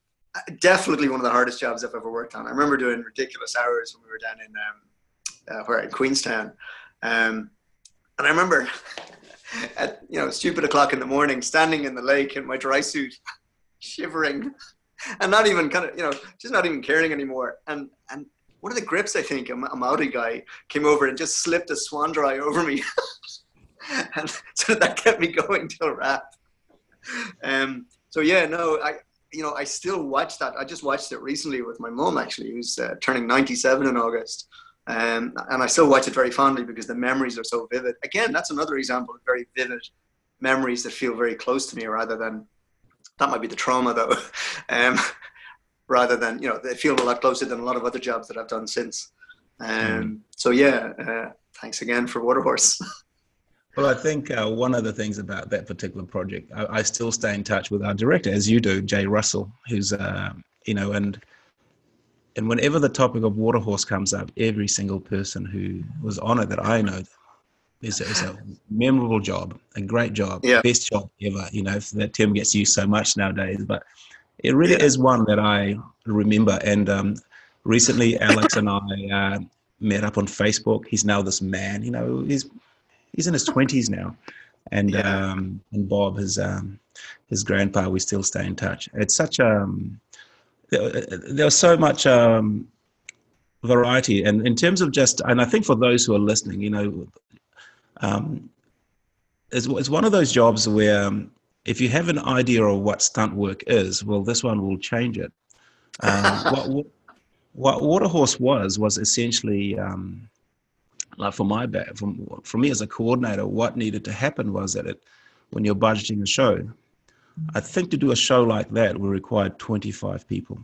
definitely one of the hardest jobs I've ever worked on. I remember doing ridiculous hours when we were down in um, uh, where in Queenstown, um, and I remember at you know stupid o'clock in the morning, standing in the lake in my dry suit, shivering, and not even kind of you know just not even caring anymore. And and one of the grips, I think, a, a Maori guy came over and just slipped a Swanndri over me, and so that kept me going till wrap. Um, so yeah, no, I you know, I still watch that. I just watched it recently with my mom, actually, who's uh, turning 97 in August. Um, and I still watch it very fondly because the memories are so vivid. Again, that's another example of very vivid memories that feel very close to me rather than, that might be the trauma though, um, rather than, you know, they feel a lot closer than a lot of other jobs that I've done since. Um, mm. So yeah, uh, thanks again for Waterhorse. Well, I think uh, one of the things about that particular project, I, I, still stay in touch with our director, as you do, Jay Russell, who's, uh, you know, and and whenever the topic of water horse comes up, every single person who was on it that I know is, is a memorable job, a great job, yeah. best job ever. You know, that term gets used so much nowadays, but it really yeah. is one that I remember. And um, recently, Alex and I uh, met up on Facebook. He's now this man. You know, he's he's in his twenties now, and yeah. um, and Bob, his um, his grandpa, we still stay in touch. It's such um, there, there's so much um, variety, and in terms of just, and I think for those who are listening, you know, um, it's, it's one of those jobs where um, if you have an idea of what stunt work is, well, this one will change it. Um, what, what Waterhorse was was essentially um, like for my back, from for me as a coordinator, what needed to happen was that it, when you're budgeting a show, I think to do a show like that we required 25 people,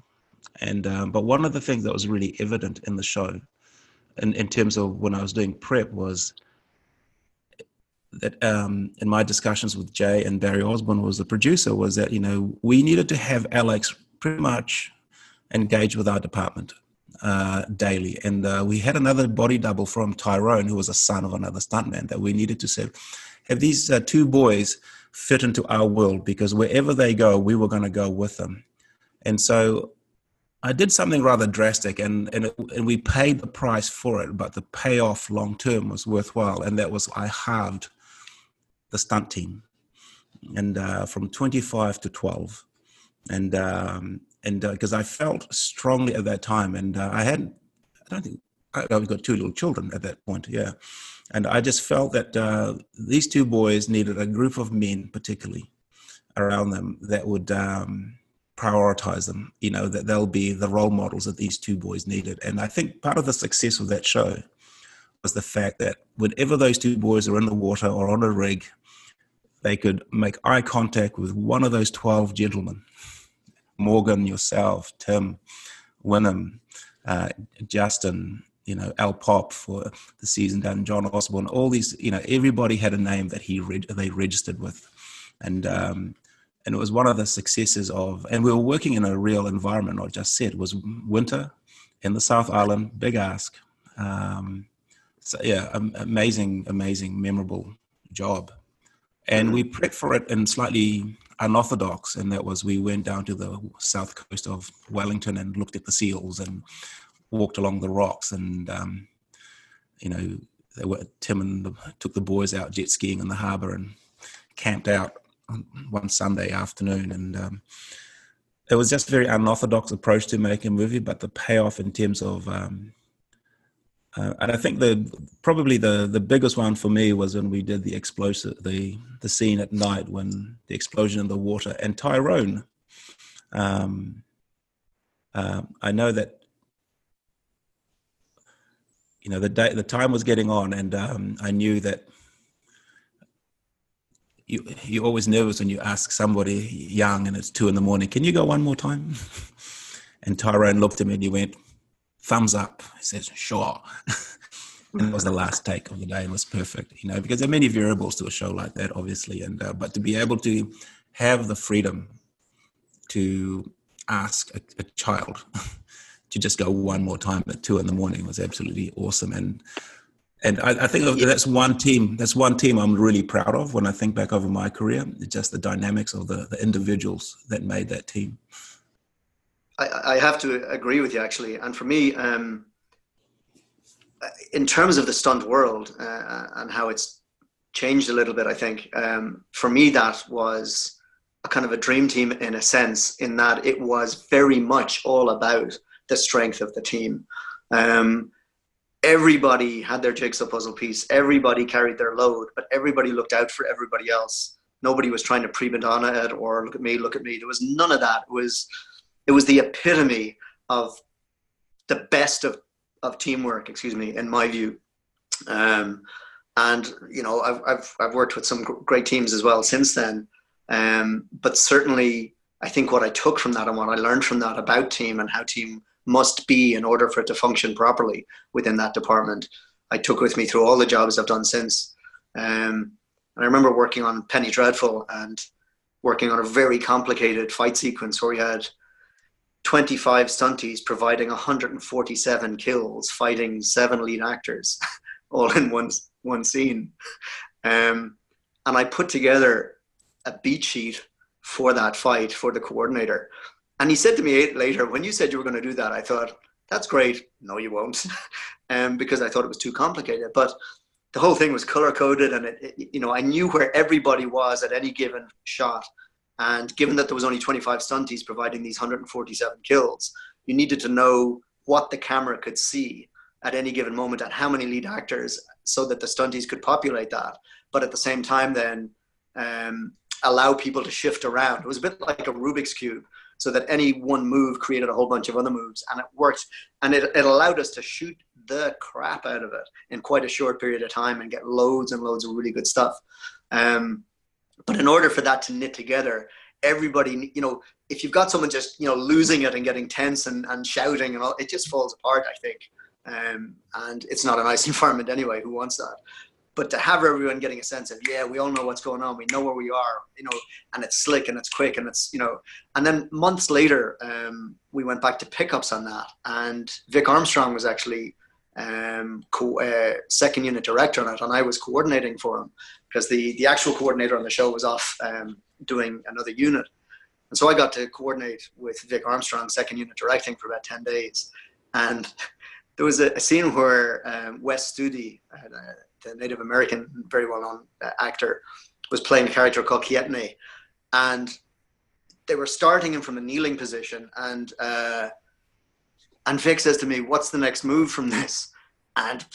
and um, but one of the things that was really evident in the show, in in terms of when I was doing prep was that um, in my discussions with Jay and Barrie Osborne was the producer was that you know we needed to have Alex pretty much engage with our department uh, daily. And uh, we had another body double from Tyrone, who was a son of another stuntman, that we needed to say, have these uh, two boys fit into our world because wherever they go, we were going to go with them. And so I did something rather drastic, and and, it, and we paid the price for it, but the payoff long term was worthwhile, and that was I halved the stunt team, and uh, from 25 to 12, and um, and because uh, I felt strongly at that time, and uh, I hadn't, I don't think I, have got two little children at that point, yeah, and I just felt that uh, these two boys needed a group of men, particularly around them, that would um, prioritize them. You know, that they'll be the role models that these two boys needed, and I think part of the success of that show was the fact that whenever those two boys are in the water or on a rig, they could make eye contact with one of those twelve gentlemen Morgan, yourself, Tim, Wynnum, uh, Justin, you know, Al Pop for the season done, John Osborne, all these, you know, everybody had a name that he reg- they registered with. And, um, and it was one of the successes of, and we were working in a real environment, I just said, was winter in the South Island, big ask. Um, so yeah, amazing, amazing, memorable job. And we prepped for it in slightly unorthodox, and that was we went down to the south coast of Wellington and looked at the seals and walked along the rocks, and um, you know, they were, Tim and the, took the boys out jet skiing in the harbour and camped out one Sunday afternoon, and um, it was just a very unorthodox approach to make a movie, but the payoff in terms of um, uh, and I think the probably the the biggest one for me was when we did the explosive the the scene at night when the explosion in the water and Tyrone. Um, uh, I know that you know the day the time was getting on, and um, I knew that you you're always nervous when you ask somebody young and it's two in the morning. Can you go one more time? and Tyrone looked at me and he went thumbs up. He says, sure. and it was the last take of the day and was perfect, you know, because there are many variables to a show like that, obviously. And, uh, but to be able to have the freedom to ask a, a child to just go one more time at two in the morning was absolutely awesome. And and I, I think yeah. that's one team. That's one team I'm really proud of when I think back over my career. It's just the dynamics of the, the individuals that made that team. I, I have to agree with you actually, and for me, um, in terms of the stunt world uh, and how it's changed a little bit, I think um, for me that was a kind of a dream team in a sense, in that it was very much all about the strength of the team. Um, everybody had their jigsaw puzzle piece. Everybody carried their load, but everybody looked out for everybody else. Nobody was trying to prima donna it or look at me, look at me. There was none of that. It was, it was the epitome of the best of, of teamwork. Excuse me, in my view. Um, and you know, I've, I've I've worked with some great teams as well since then. Um, but certainly, I think what I took from that and what I learned from that about team and how team must be in order for it to function properly within that department. I took with me through all the jobs I've done since. Um, and I remember working on Penny Dreadful and working on a very complicated fight sequence where we had 25 stunties providing 147 kills, fighting seven lead actors, all in one one scene. Um, and I put together a beat sheet for that fight for the coordinator. And he said to me later, when you said you were going to do that, I thought, that's great. No, you won't. um, because I thought it was too complicated. But the whole thing was color coded and it, it, you know, I knew where everybody was at any given shot. And given that there was only 25 stunties providing these 147 kills, you needed to know what the camera could see at any given moment and how many lead actors so that the stunties could populate that. But at the same time, then um, allow people to shift around. It was a bit like a Rubik's Cube so that any one move created a whole bunch of other moves and it worked and it, it allowed us to shoot the crap out of it in quite a short period of time and get loads and loads of really good stuff um, but in order for that to knit together everybody you know if you've got someone just you know losing it and getting tense and, and shouting and all it just falls apart i think. Um, and it's not a nice environment anyway who wants that? But to have everyone getting a sense of yeah we all know what's going on we know where we are you know and it's slick and it's quick and it's you know. And then months later um, we went back to pickups on that and vic armstrong was actually um, co- uh, second unit director on it and i was coordinating for him because the the actual coordinator on the show was off um, doing another unit and so i got to coordinate with vic armstrong second unit directing for about 10 days and there was a, a scene where um, Wes Studi, uh, the Native American, very well known uh, actor, was playing a character called Kaetenay. And they were starting him from a kneeling position. And, uh, and Vic says to me, What's the next move from this? And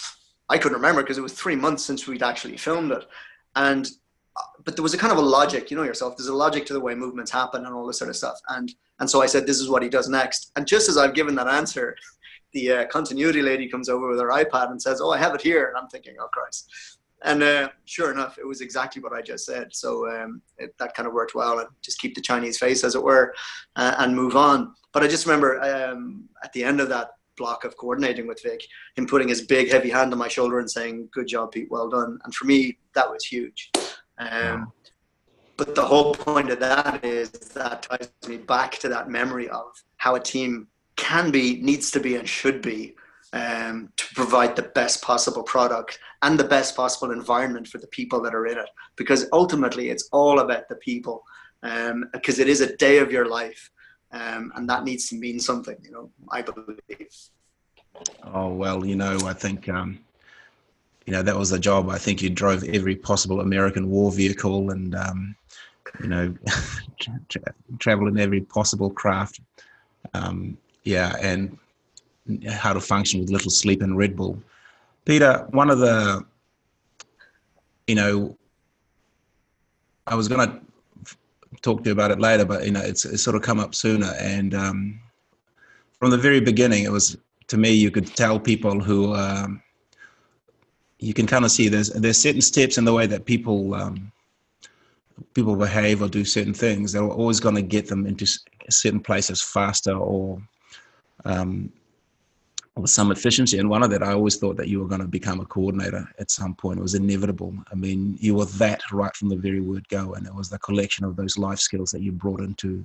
I couldn't remember because it was three months since we'd actually filmed it. And uh, but there was a kind of a logic, you know yourself. There's a logic to the way movements happen and all this sort of stuff. And and so I said, this is what he does next. And just as I've given that answer, the uh, continuity lady comes over with her iPad and says, "Oh, I have it here," and I'm thinking, "Oh Christ!" And uh, sure enough, it was exactly what I just said. So um, it, that kind of worked well, and just keep the Chinese face, as it were, uh, and move on. But I just remember um, at the end of that block of coordinating with Vic, him putting his big heavy hand on my shoulder and saying, "Good job, Pete. Well done." And for me, that was huge. Um, but the whole point of that is that ties me back to that memory of how a team can be, needs to be, and should be um, to provide the best possible product and the best possible environment for the people that are in it. Because ultimately, it's all about the people. Um, because it is a day of your life, um, and that needs to mean something. You know, I believe. Oh well, you know, I think um, you know that was a job. I think you drove every possible American war vehicle, and um, you know, tra- tra- travel in every possible craft. Um, yeah, and how to function with little sleep and Red Bull. Peter, one of the, you know, I was going to talk to you about it later, but you know, it's, it's sort of come up sooner. And um, from the very beginning, it was to me you could tell people who um, you can kind of see there's there's certain steps in the way that people um, people behave or do certain things. They're always going to get them into certain places faster or um, some efficiency. And one of that, I always thought that you were going to become a coordinator at some point. It was inevitable. I mean, you were that right from the very word go, and it was the collection of those life skills that you brought into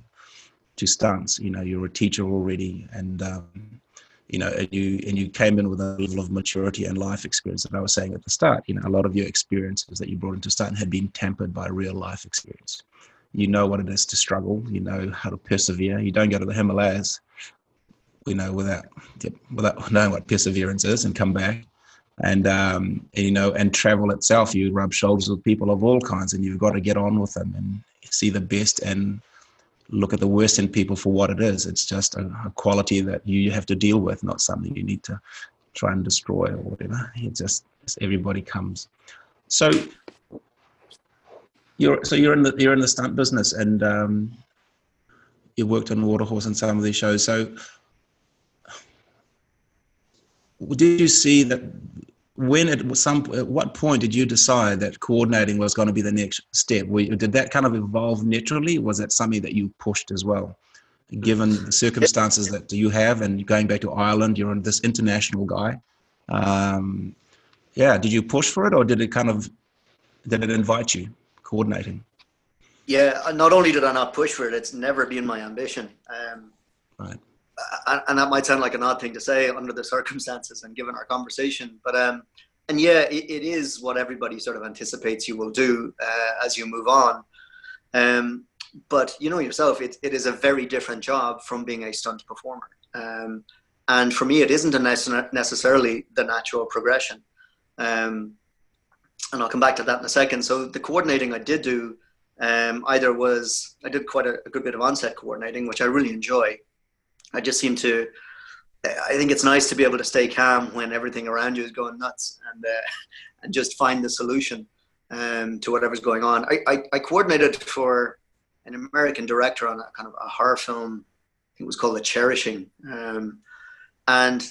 to stunts. You know, you're a teacher already, and um, you know, and you and you came in with a level of maturity and life experience that I was saying at the start. You know, a lot of your experiences that you brought into Starton had been tempered by real life experience. You know what it is to struggle. You know how to persevere. You don't go to the Himalayas, you know, without without knowing what perseverance is, and come back. And, um, you know, and travel itself, you rub shoulders with people of all kinds, and you've got to get on with them and see the best and look at the worst in people for what it is. It's just a, a, quality that you have to deal with, not something you need to try and destroy or whatever. It just everybody comes. So you're so you're in the you're in the stunt business and um, you worked on Waterhorse and some of these shows. So did you see that when at some at what point did you decide that coordinating was going to be the next step? Did that kind of evolve naturally? Was that something that you pushed as well given the circumstances that you have and going back to ireland you're this international guy? Um, yeah did you push for it or did it kind of did it invite you coordinating? Yeah not only did i not push for it it's never been my ambition. Um, right and that might sound like an odd thing to say under the circumstances and given our conversation, but um, and yeah, it, it is what everybody sort of anticipates you will do uh, as you move on. Um, but you know yourself, it, it is a very different job from being a stunt performer. Um, and for me, it isn't necessarily the natural progression. Um, and I'll come back to that in a second. So the coordinating I did do um, either was I did quite a, a, good bit of onset coordinating, which I really enjoy. I just seem to. I think it's nice to be able to stay calm when everything around you is going nuts, and uh, and just find the solution um, to whatever's going on. I, I, I, coordinated for an American director on a kind of a horror film. I think it was called The Cherishing, um, and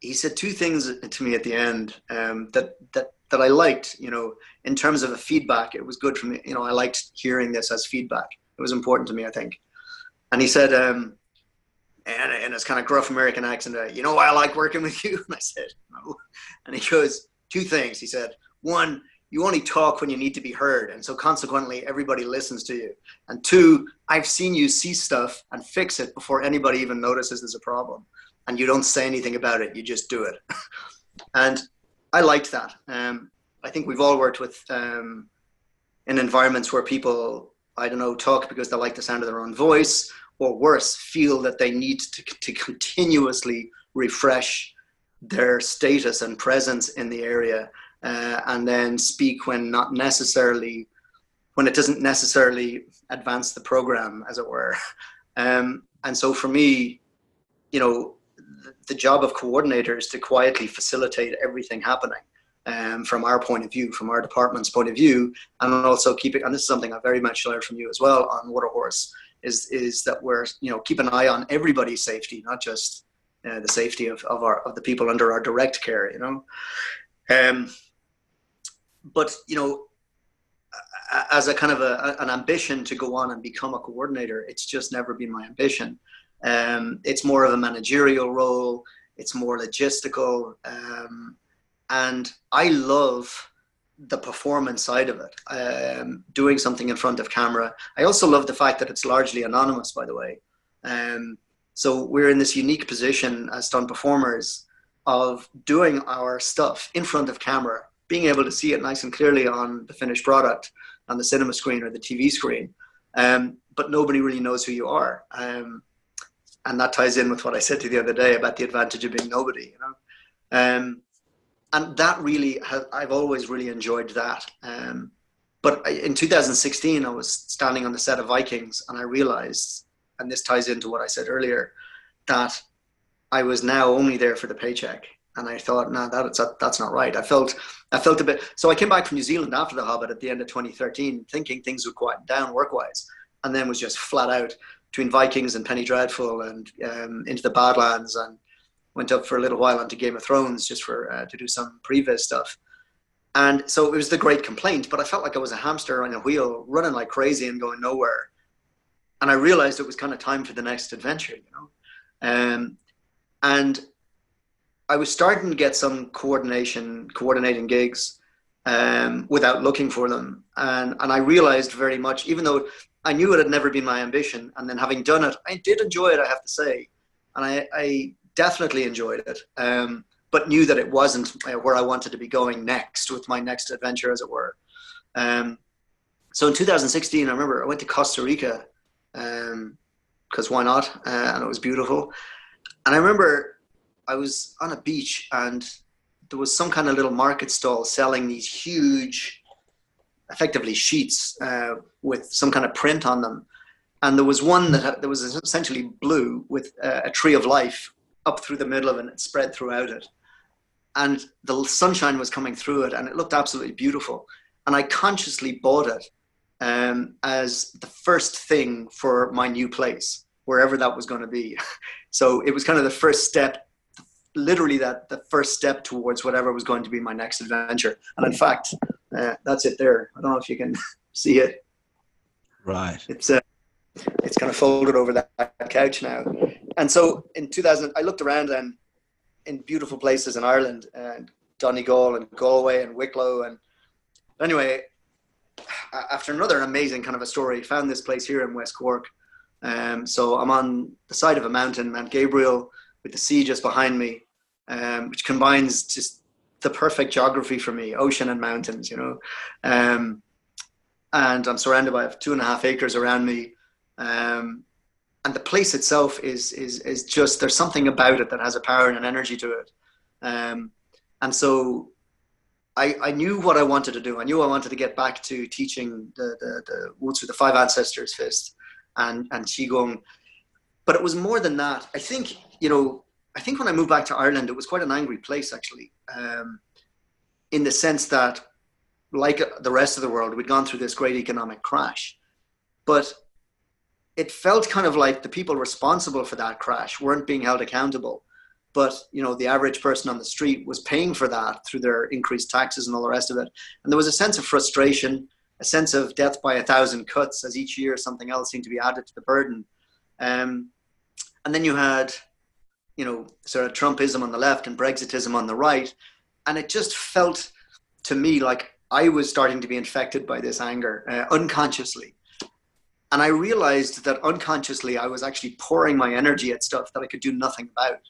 he said two things to me at the end um, that that that I liked. You know, in terms of a feedback, it was good for me. You know, I liked hearing this as feedback. It was important to me, I think. And he said, um, and in his kind of gruff American accent, uh, you know why I like working with you? And I said, no. And he goes, two things. He said, one, you only talk when you need to be heard. And so consequently, everybody listens to you. And two, I've seen you see stuff and fix it before anybody even notices there's a problem. And you don't say anything about it, you just do it. and I liked that. Um, I think we've all worked with um, in environments where people, I don't know, talk because they like the sound of their own voice or worse, feel that they need to, to continuously refresh their status and presence in the area uh, and then speak when not necessarily when it doesn't necessarily advance the program as it were um, and so for me you know the, job of coordinator is to quietly facilitate everything happening um, from our point of view, from our department's point of view, and also keeping. And this is something I very much learned from you as well on Waterhorse is is that we're you know keep an eye on everybody's safety, not just uh, the safety of, of our of the people under our direct care. You know, um, but you know, as a kind of a, an ambition to go on and become a coordinator, it's just never been my ambition. Um, it's more of a managerial role. It's more logistical, um, and I love the performance side of it, um, doing something in front of camera. I also love the fact that it's largely anonymous, by the way. Um, so we're in this unique position as stunt performers of doing our stuff in front of camera, being able to see it nice and clearly on the finished product on the cinema screen or the TV screen. Um, but nobody really knows who you are. Um, and that ties in with what I said to you the other day about the advantage of being nobody, you know. Um, and that really has, I've always really enjoyed that. Um, but in 2016, I was standing on the set of Vikings, and I realized, and this ties into what I said earlier, that I was now only there for the paycheck. And I thought, no, that's that's not right. I felt I felt a bit. So I came back from New Zealand after The Hobbit at the end of 2013, thinking things would quiet down work-wise, and then was just flat out between Vikings and Penny Dreadful and um, into the Badlands and went up for a little while onto Game of Thrones just for uh, to do some previs stuff. And so it was the great complaint, but I felt like I was a hamster on a wheel, running like crazy and going nowhere. And I realized it was kind of time for the next adventure, you know. Um, and I was starting to get some coordination, coordinating gigs um, without looking for them. And and I realized very much, even though I knew it had never been my ambition, and then having done it, I did enjoy it. I have to say, and I, I definitely enjoyed it, um, but knew that it wasn't uh, where I wanted to be going next with my next adventure, as it were. Um, so in 2016, I remember I went to Costa Rica because um, why not? Uh, and it was beautiful. And I remember I was on a beach and there was some kind of little market stall selling these huge, effectively sheets uh, with some kind of print on them. And there was one that, that was essentially blue with uh, a tree of life up through the middle of it and it spread throughout it. And the sunshine was coming through it and it looked absolutely beautiful. And I consciously bought it um, as the first thing for my new place, wherever that was going to be. so it was kind of the first step literally that the first step towards whatever was going to be my next adventure. And in fact, uh, that's it there. I don't know if you can see it. Right. It's uh, it's kind of folded over that, couch now. And so in 2000, I looked around and in beautiful places in Ireland and Donegal and Galway and Wicklow. And anyway, after another amazing kind of a story, found this place here in West Cork. Um, so I'm on the side of a mountain, Mount Gabriel, with the sea just behind me, um, which combines just the perfect geography for me, ocean and mountains, you know. Um, and I'm surrounded by two and a half acres around me. Um, and the place itself is, is, is just, there's something about it that has a power and an energy to it. Um, and so I, I knew what I wanted to do. I knew I wanted to get back to teaching the, the, the Wu Tzu, the five ancestors fist and, and Qigong. But it was more than that. I think you know, I think when I moved back to Ireland, it was quite an angry place actually, um, in the sense that, like the rest of the world, we'd gone through this great economic crash, but it felt kind of like the people responsible for that crash weren't being held accountable. But you know, the average person on the street was paying for that through their increased taxes and all the rest of it. And there was a sense of frustration, a sense of death by a thousand cuts, as each year something else seemed to be added to the burden. Um, and then you had you know, sort of Trumpism on the left and Brexitism on the right. And it just felt to me like I was starting to be infected by this anger uh, unconsciously. And I realized that unconsciously I was actually pouring my energy at stuff that I could do nothing about.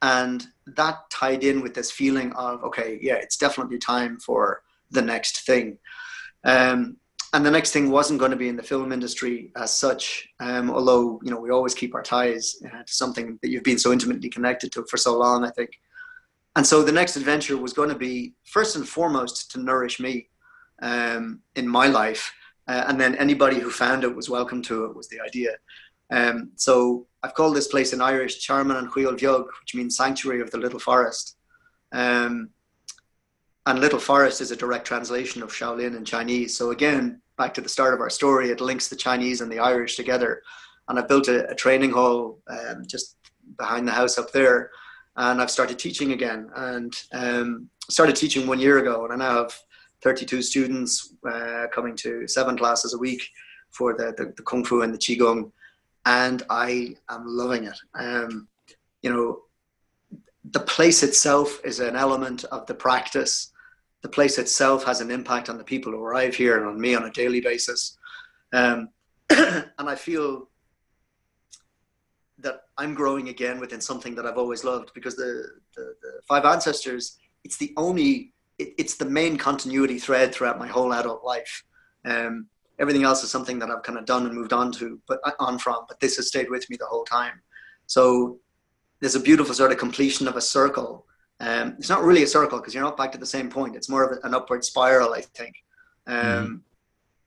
And that tied in with this feeling of, okay, yeah, it's definitely time for the next thing. Um, and the next thing wasn't going to be in the film industry as such. Um, although you know we always keep our ties uh, to something that you've been so intimately connected to for so long. I think, and so the next adventure was going to be first and foremost to nourish me um, in my life, uh, and then anybody who found it was welcome to it. Was the idea. Um, so I've called this place in Irish Charman and Huil Vyog, which means sanctuary of the little forest. Um, and Little Forest is a direct translation of Shaolin in Chinese. So again, back to the start of our story, it links the Chinese and the Irish together. And I've built a, a training hall um, just behind the house up there, and I've started teaching again. And um, started teaching one year ago, and I now have 32 students uh, coming to seven classes a week for the, the, the, kung fu and the qigong, and I am loving it. Um, you know, the place itself is an element of the practice the place itself has an impact on the people who arrive here and on me on a daily basis. Um, and I feel that I'm growing again within something that I've always loved because the, the, the five ancestors, it's the only, it, it's the main continuity thread throughout my whole adult life. Um, everything else is something that I've kind of done and moved on to, but uh, on from, but this has stayed with me the whole time. So there's a beautiful sort of completion of a circle um, it's not really a circle because you're not back to the same point. It's more of an upward spiral, I think. Um, mm.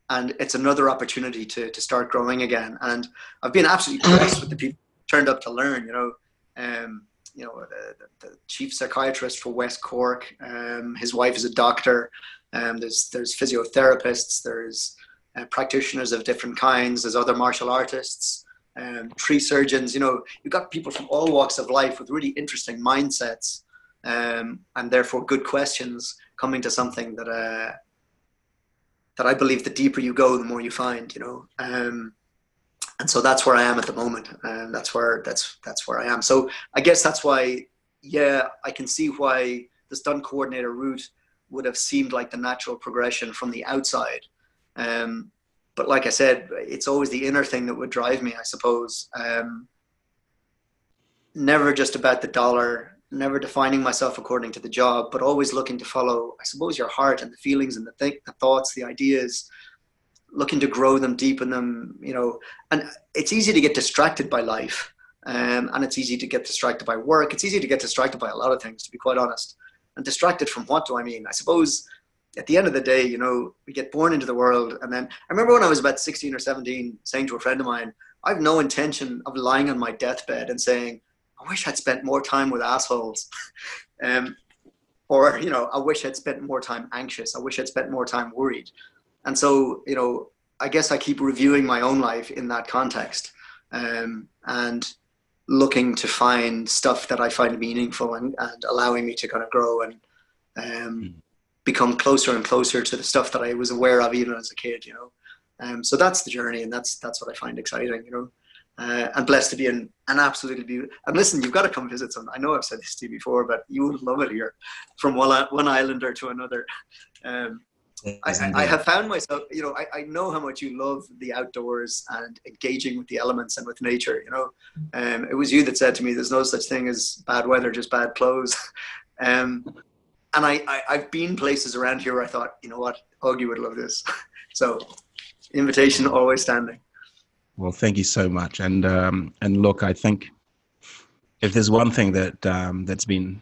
And it's another opportunity to, to start growing again. And I've been absolutely impressed with the people turned up to learn, you know. Um, you know, the, the, chief psychiatrist for West Cork, um, his wife is a doctor. Um, there's, there's physiotherapists, there's uh, practitioners of different kinds, there's other martial artists, um, tree surgeons. You know, you've got people from all walks of life with really interesting mindsets um, and therefore good questions coming to something that uh, that I believe the deeper you go, the more you find. You know, um, and so that's where I am at the moment, and that's where that's that's where I am. So I guess that's why, yeah, I can see why the stunt coordinator route would have seemed like the natural progression from the outside. Um, but like I said, it's always the inner thing that would drive me, I suppose. Um, never just about the dollar, never defining myself according to the job, but always looking to follow, I suppose, your heart and the feelings and the, th- the thoughts, the ideas, looking to grow them, deepen them, you know. And it's easy to get distracted by life. Um, and it's easy to get distracted by work. It's easy to get distracted by a lot of things, to be quite honest. And distracted from what do I mean? I suppose at the end of the day, you know, we get born into the world. And then I remember when I was about 16 or 17 saying to a friend of mine, I have no intention of lying on my deathbed and saying, I wish I'd spent more time with assholes. um, or, you know, I wish I'd spent more time anxious. I wish I'd spent more time worried. And so, you know, I guess I keep reviewing my own life in that context um, and looking to find stuff that I find meaningful and, and allowing me to kind of grow and um, hmm. become closer and closer to the stuff that I was aware of even as a kid, you know. Um, so that's the journey, and that's that's what I find exciting, you know. Uh, and blessed to be in an absolutely beautiful. And listen, you've got to come visit some. I know I've said this to you before, but you would love it here, from one one islander to another. Um, I, I, have found myself, you know, I, I know how much you love the outdoors and engaging with the elements and with nature. You know, um, it was you that said to me, "There's no such thing as bad weather, just bad clothes." um, and I, I, have been places around here where I thought, you know what, Augie would love this. so, invitation always standing. Well, thank you so much. And um, and look, I think if there's one thing that um, that's been,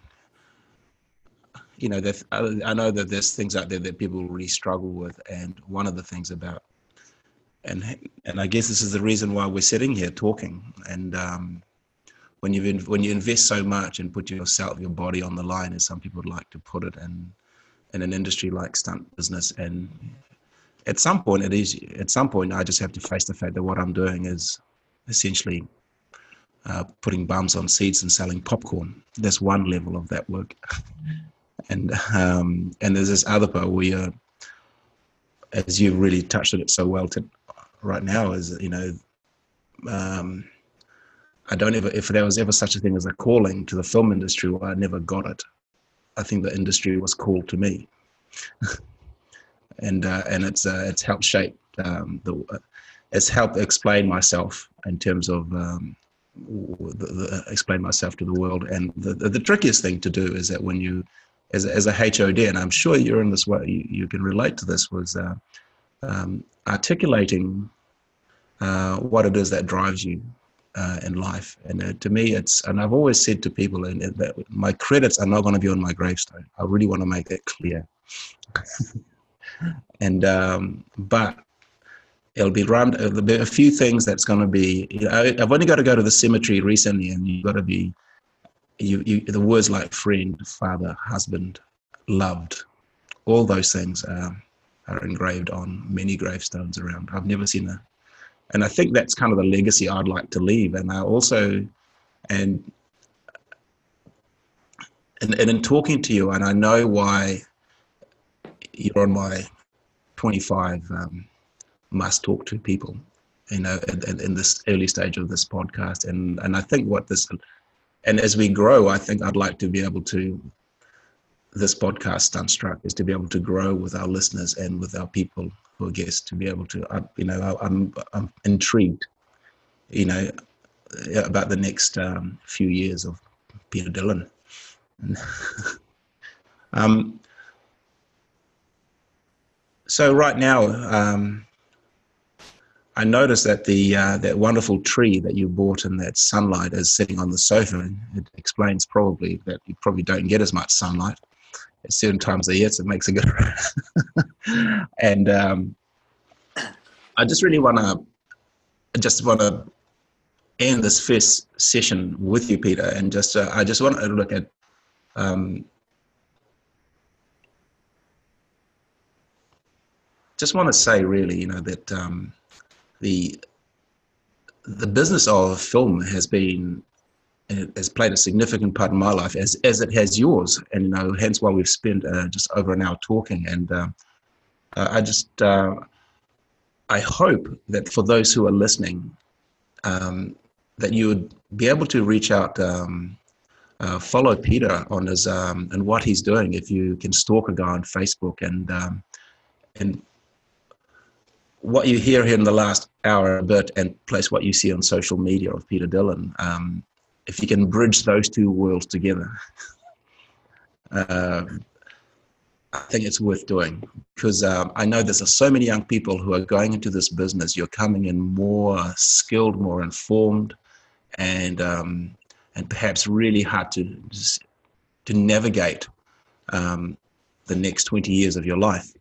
you know, I know that there's things out there that people really struggle with, and one of the things about, and and I guess this is the reason why we're sitting here talking. And um, when you when you invest so much and put yourself, your body on the line, as some people would like to put it, and in an industry like stunt business, and at some point it is at some point i just have to face the fact that what i'm doing is essentially uh, putting bums on seats and selling popcorn that's one level of that work and um, and there's this other part where you're, as you've really touched on it so well to, right now is you know um, i don't ever if there was ever such a thing as a calling to the film industry well i never got it i think the industry was called to me and uh, and it's uh, it's helped shape um, the it's helped explain myself in terms of um, the, the, explain myself to the world. And the, the, the trickiest thing to do is that when you as, as a HOD, and I'm sure you're in this way, you, you can relate to this, was uh, um, articulating uh, what it is that drives you uh, in life. And uh, to me, it's, and I've always said to people and that my credits are not going to be on my gravestone. I really want to make that clear. and um, but it'll be run. There'll be a few things that's going to be. You know, I've only got to go to the cemetery recently, and you've got to be. You, you the words like friend, father, husband, loved, all those things are, are engraved on many gravestones around. I've never seen a, and I think that's kind of the legacy I'd like to leave. And I also, and and, and in talking to you, and I know why you're on my 25 um, must talk to people you know in, in, this early stage of this podcast and and i think what this and as we grow i think i'd like to be able to this podcast Stuntstruck is to be able to grow with our listeners and with our people who are guests to be able to uh, you know i'm i'm intrigued you know about the next um, few years of peter dillon. Um, so right now, um, I noticed that the uh, that wonderful tree that you bought in that sunlight is sitting on the sofa. It explains probably that you probably don't get as much sunlight at certain times of the year, so it makes a good. and um, I just really want to, just want to end this first session with you, Peter, and just uh, I just want to look at um, just want to say really, you know, that um, the the business of film has been has played a significant part in my life as as it has yours, and you know, hence why we've spent uh, just over an hour talking. And uh, I just uh, I hope that for those who are listening, um, that you would be able to reach out. Um, uh, follow Peter on his um, and what he's doing. If you can stalk a guy on Facebook and um, and what you hear here in the last hour a bit and place what you see on social media of Peter Dillon, um, if you can bridge those two worlds together, um, I think it's worth doing because um, I know there's so many young people who are going into this business. You're coming in more skilled, more informed, and um, and perhaps really hard to to navigate um, the next 20 years of your life.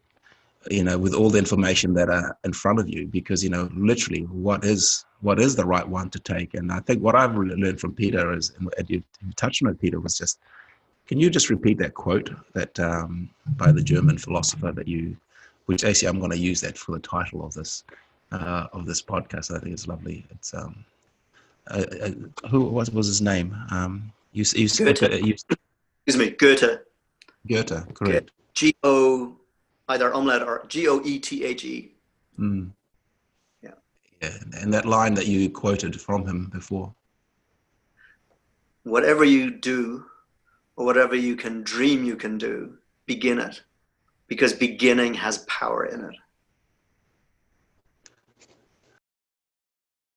You know, with all the information that are in front of you, because you know, literally, what is what is the right one to take? And I think what I've really learned from Peter is, and you touched on it, Peter, was just can you just repeat that quote that um, by the German philosopher that you, which actually I'm going to use that for the title of this uh, of this podcast. I think it's lovely. It's um, uh, uh, who what was his name? Um, you you, Goethe. Uh, you excuse me, Goethe. Goethe, correct. G O either omelette or G O E T H E. Mm. Yeah. Yeah, and that line that you quoted from him before. Whatever you do or whatever you can dream you can do, begin it because beginning has power in it.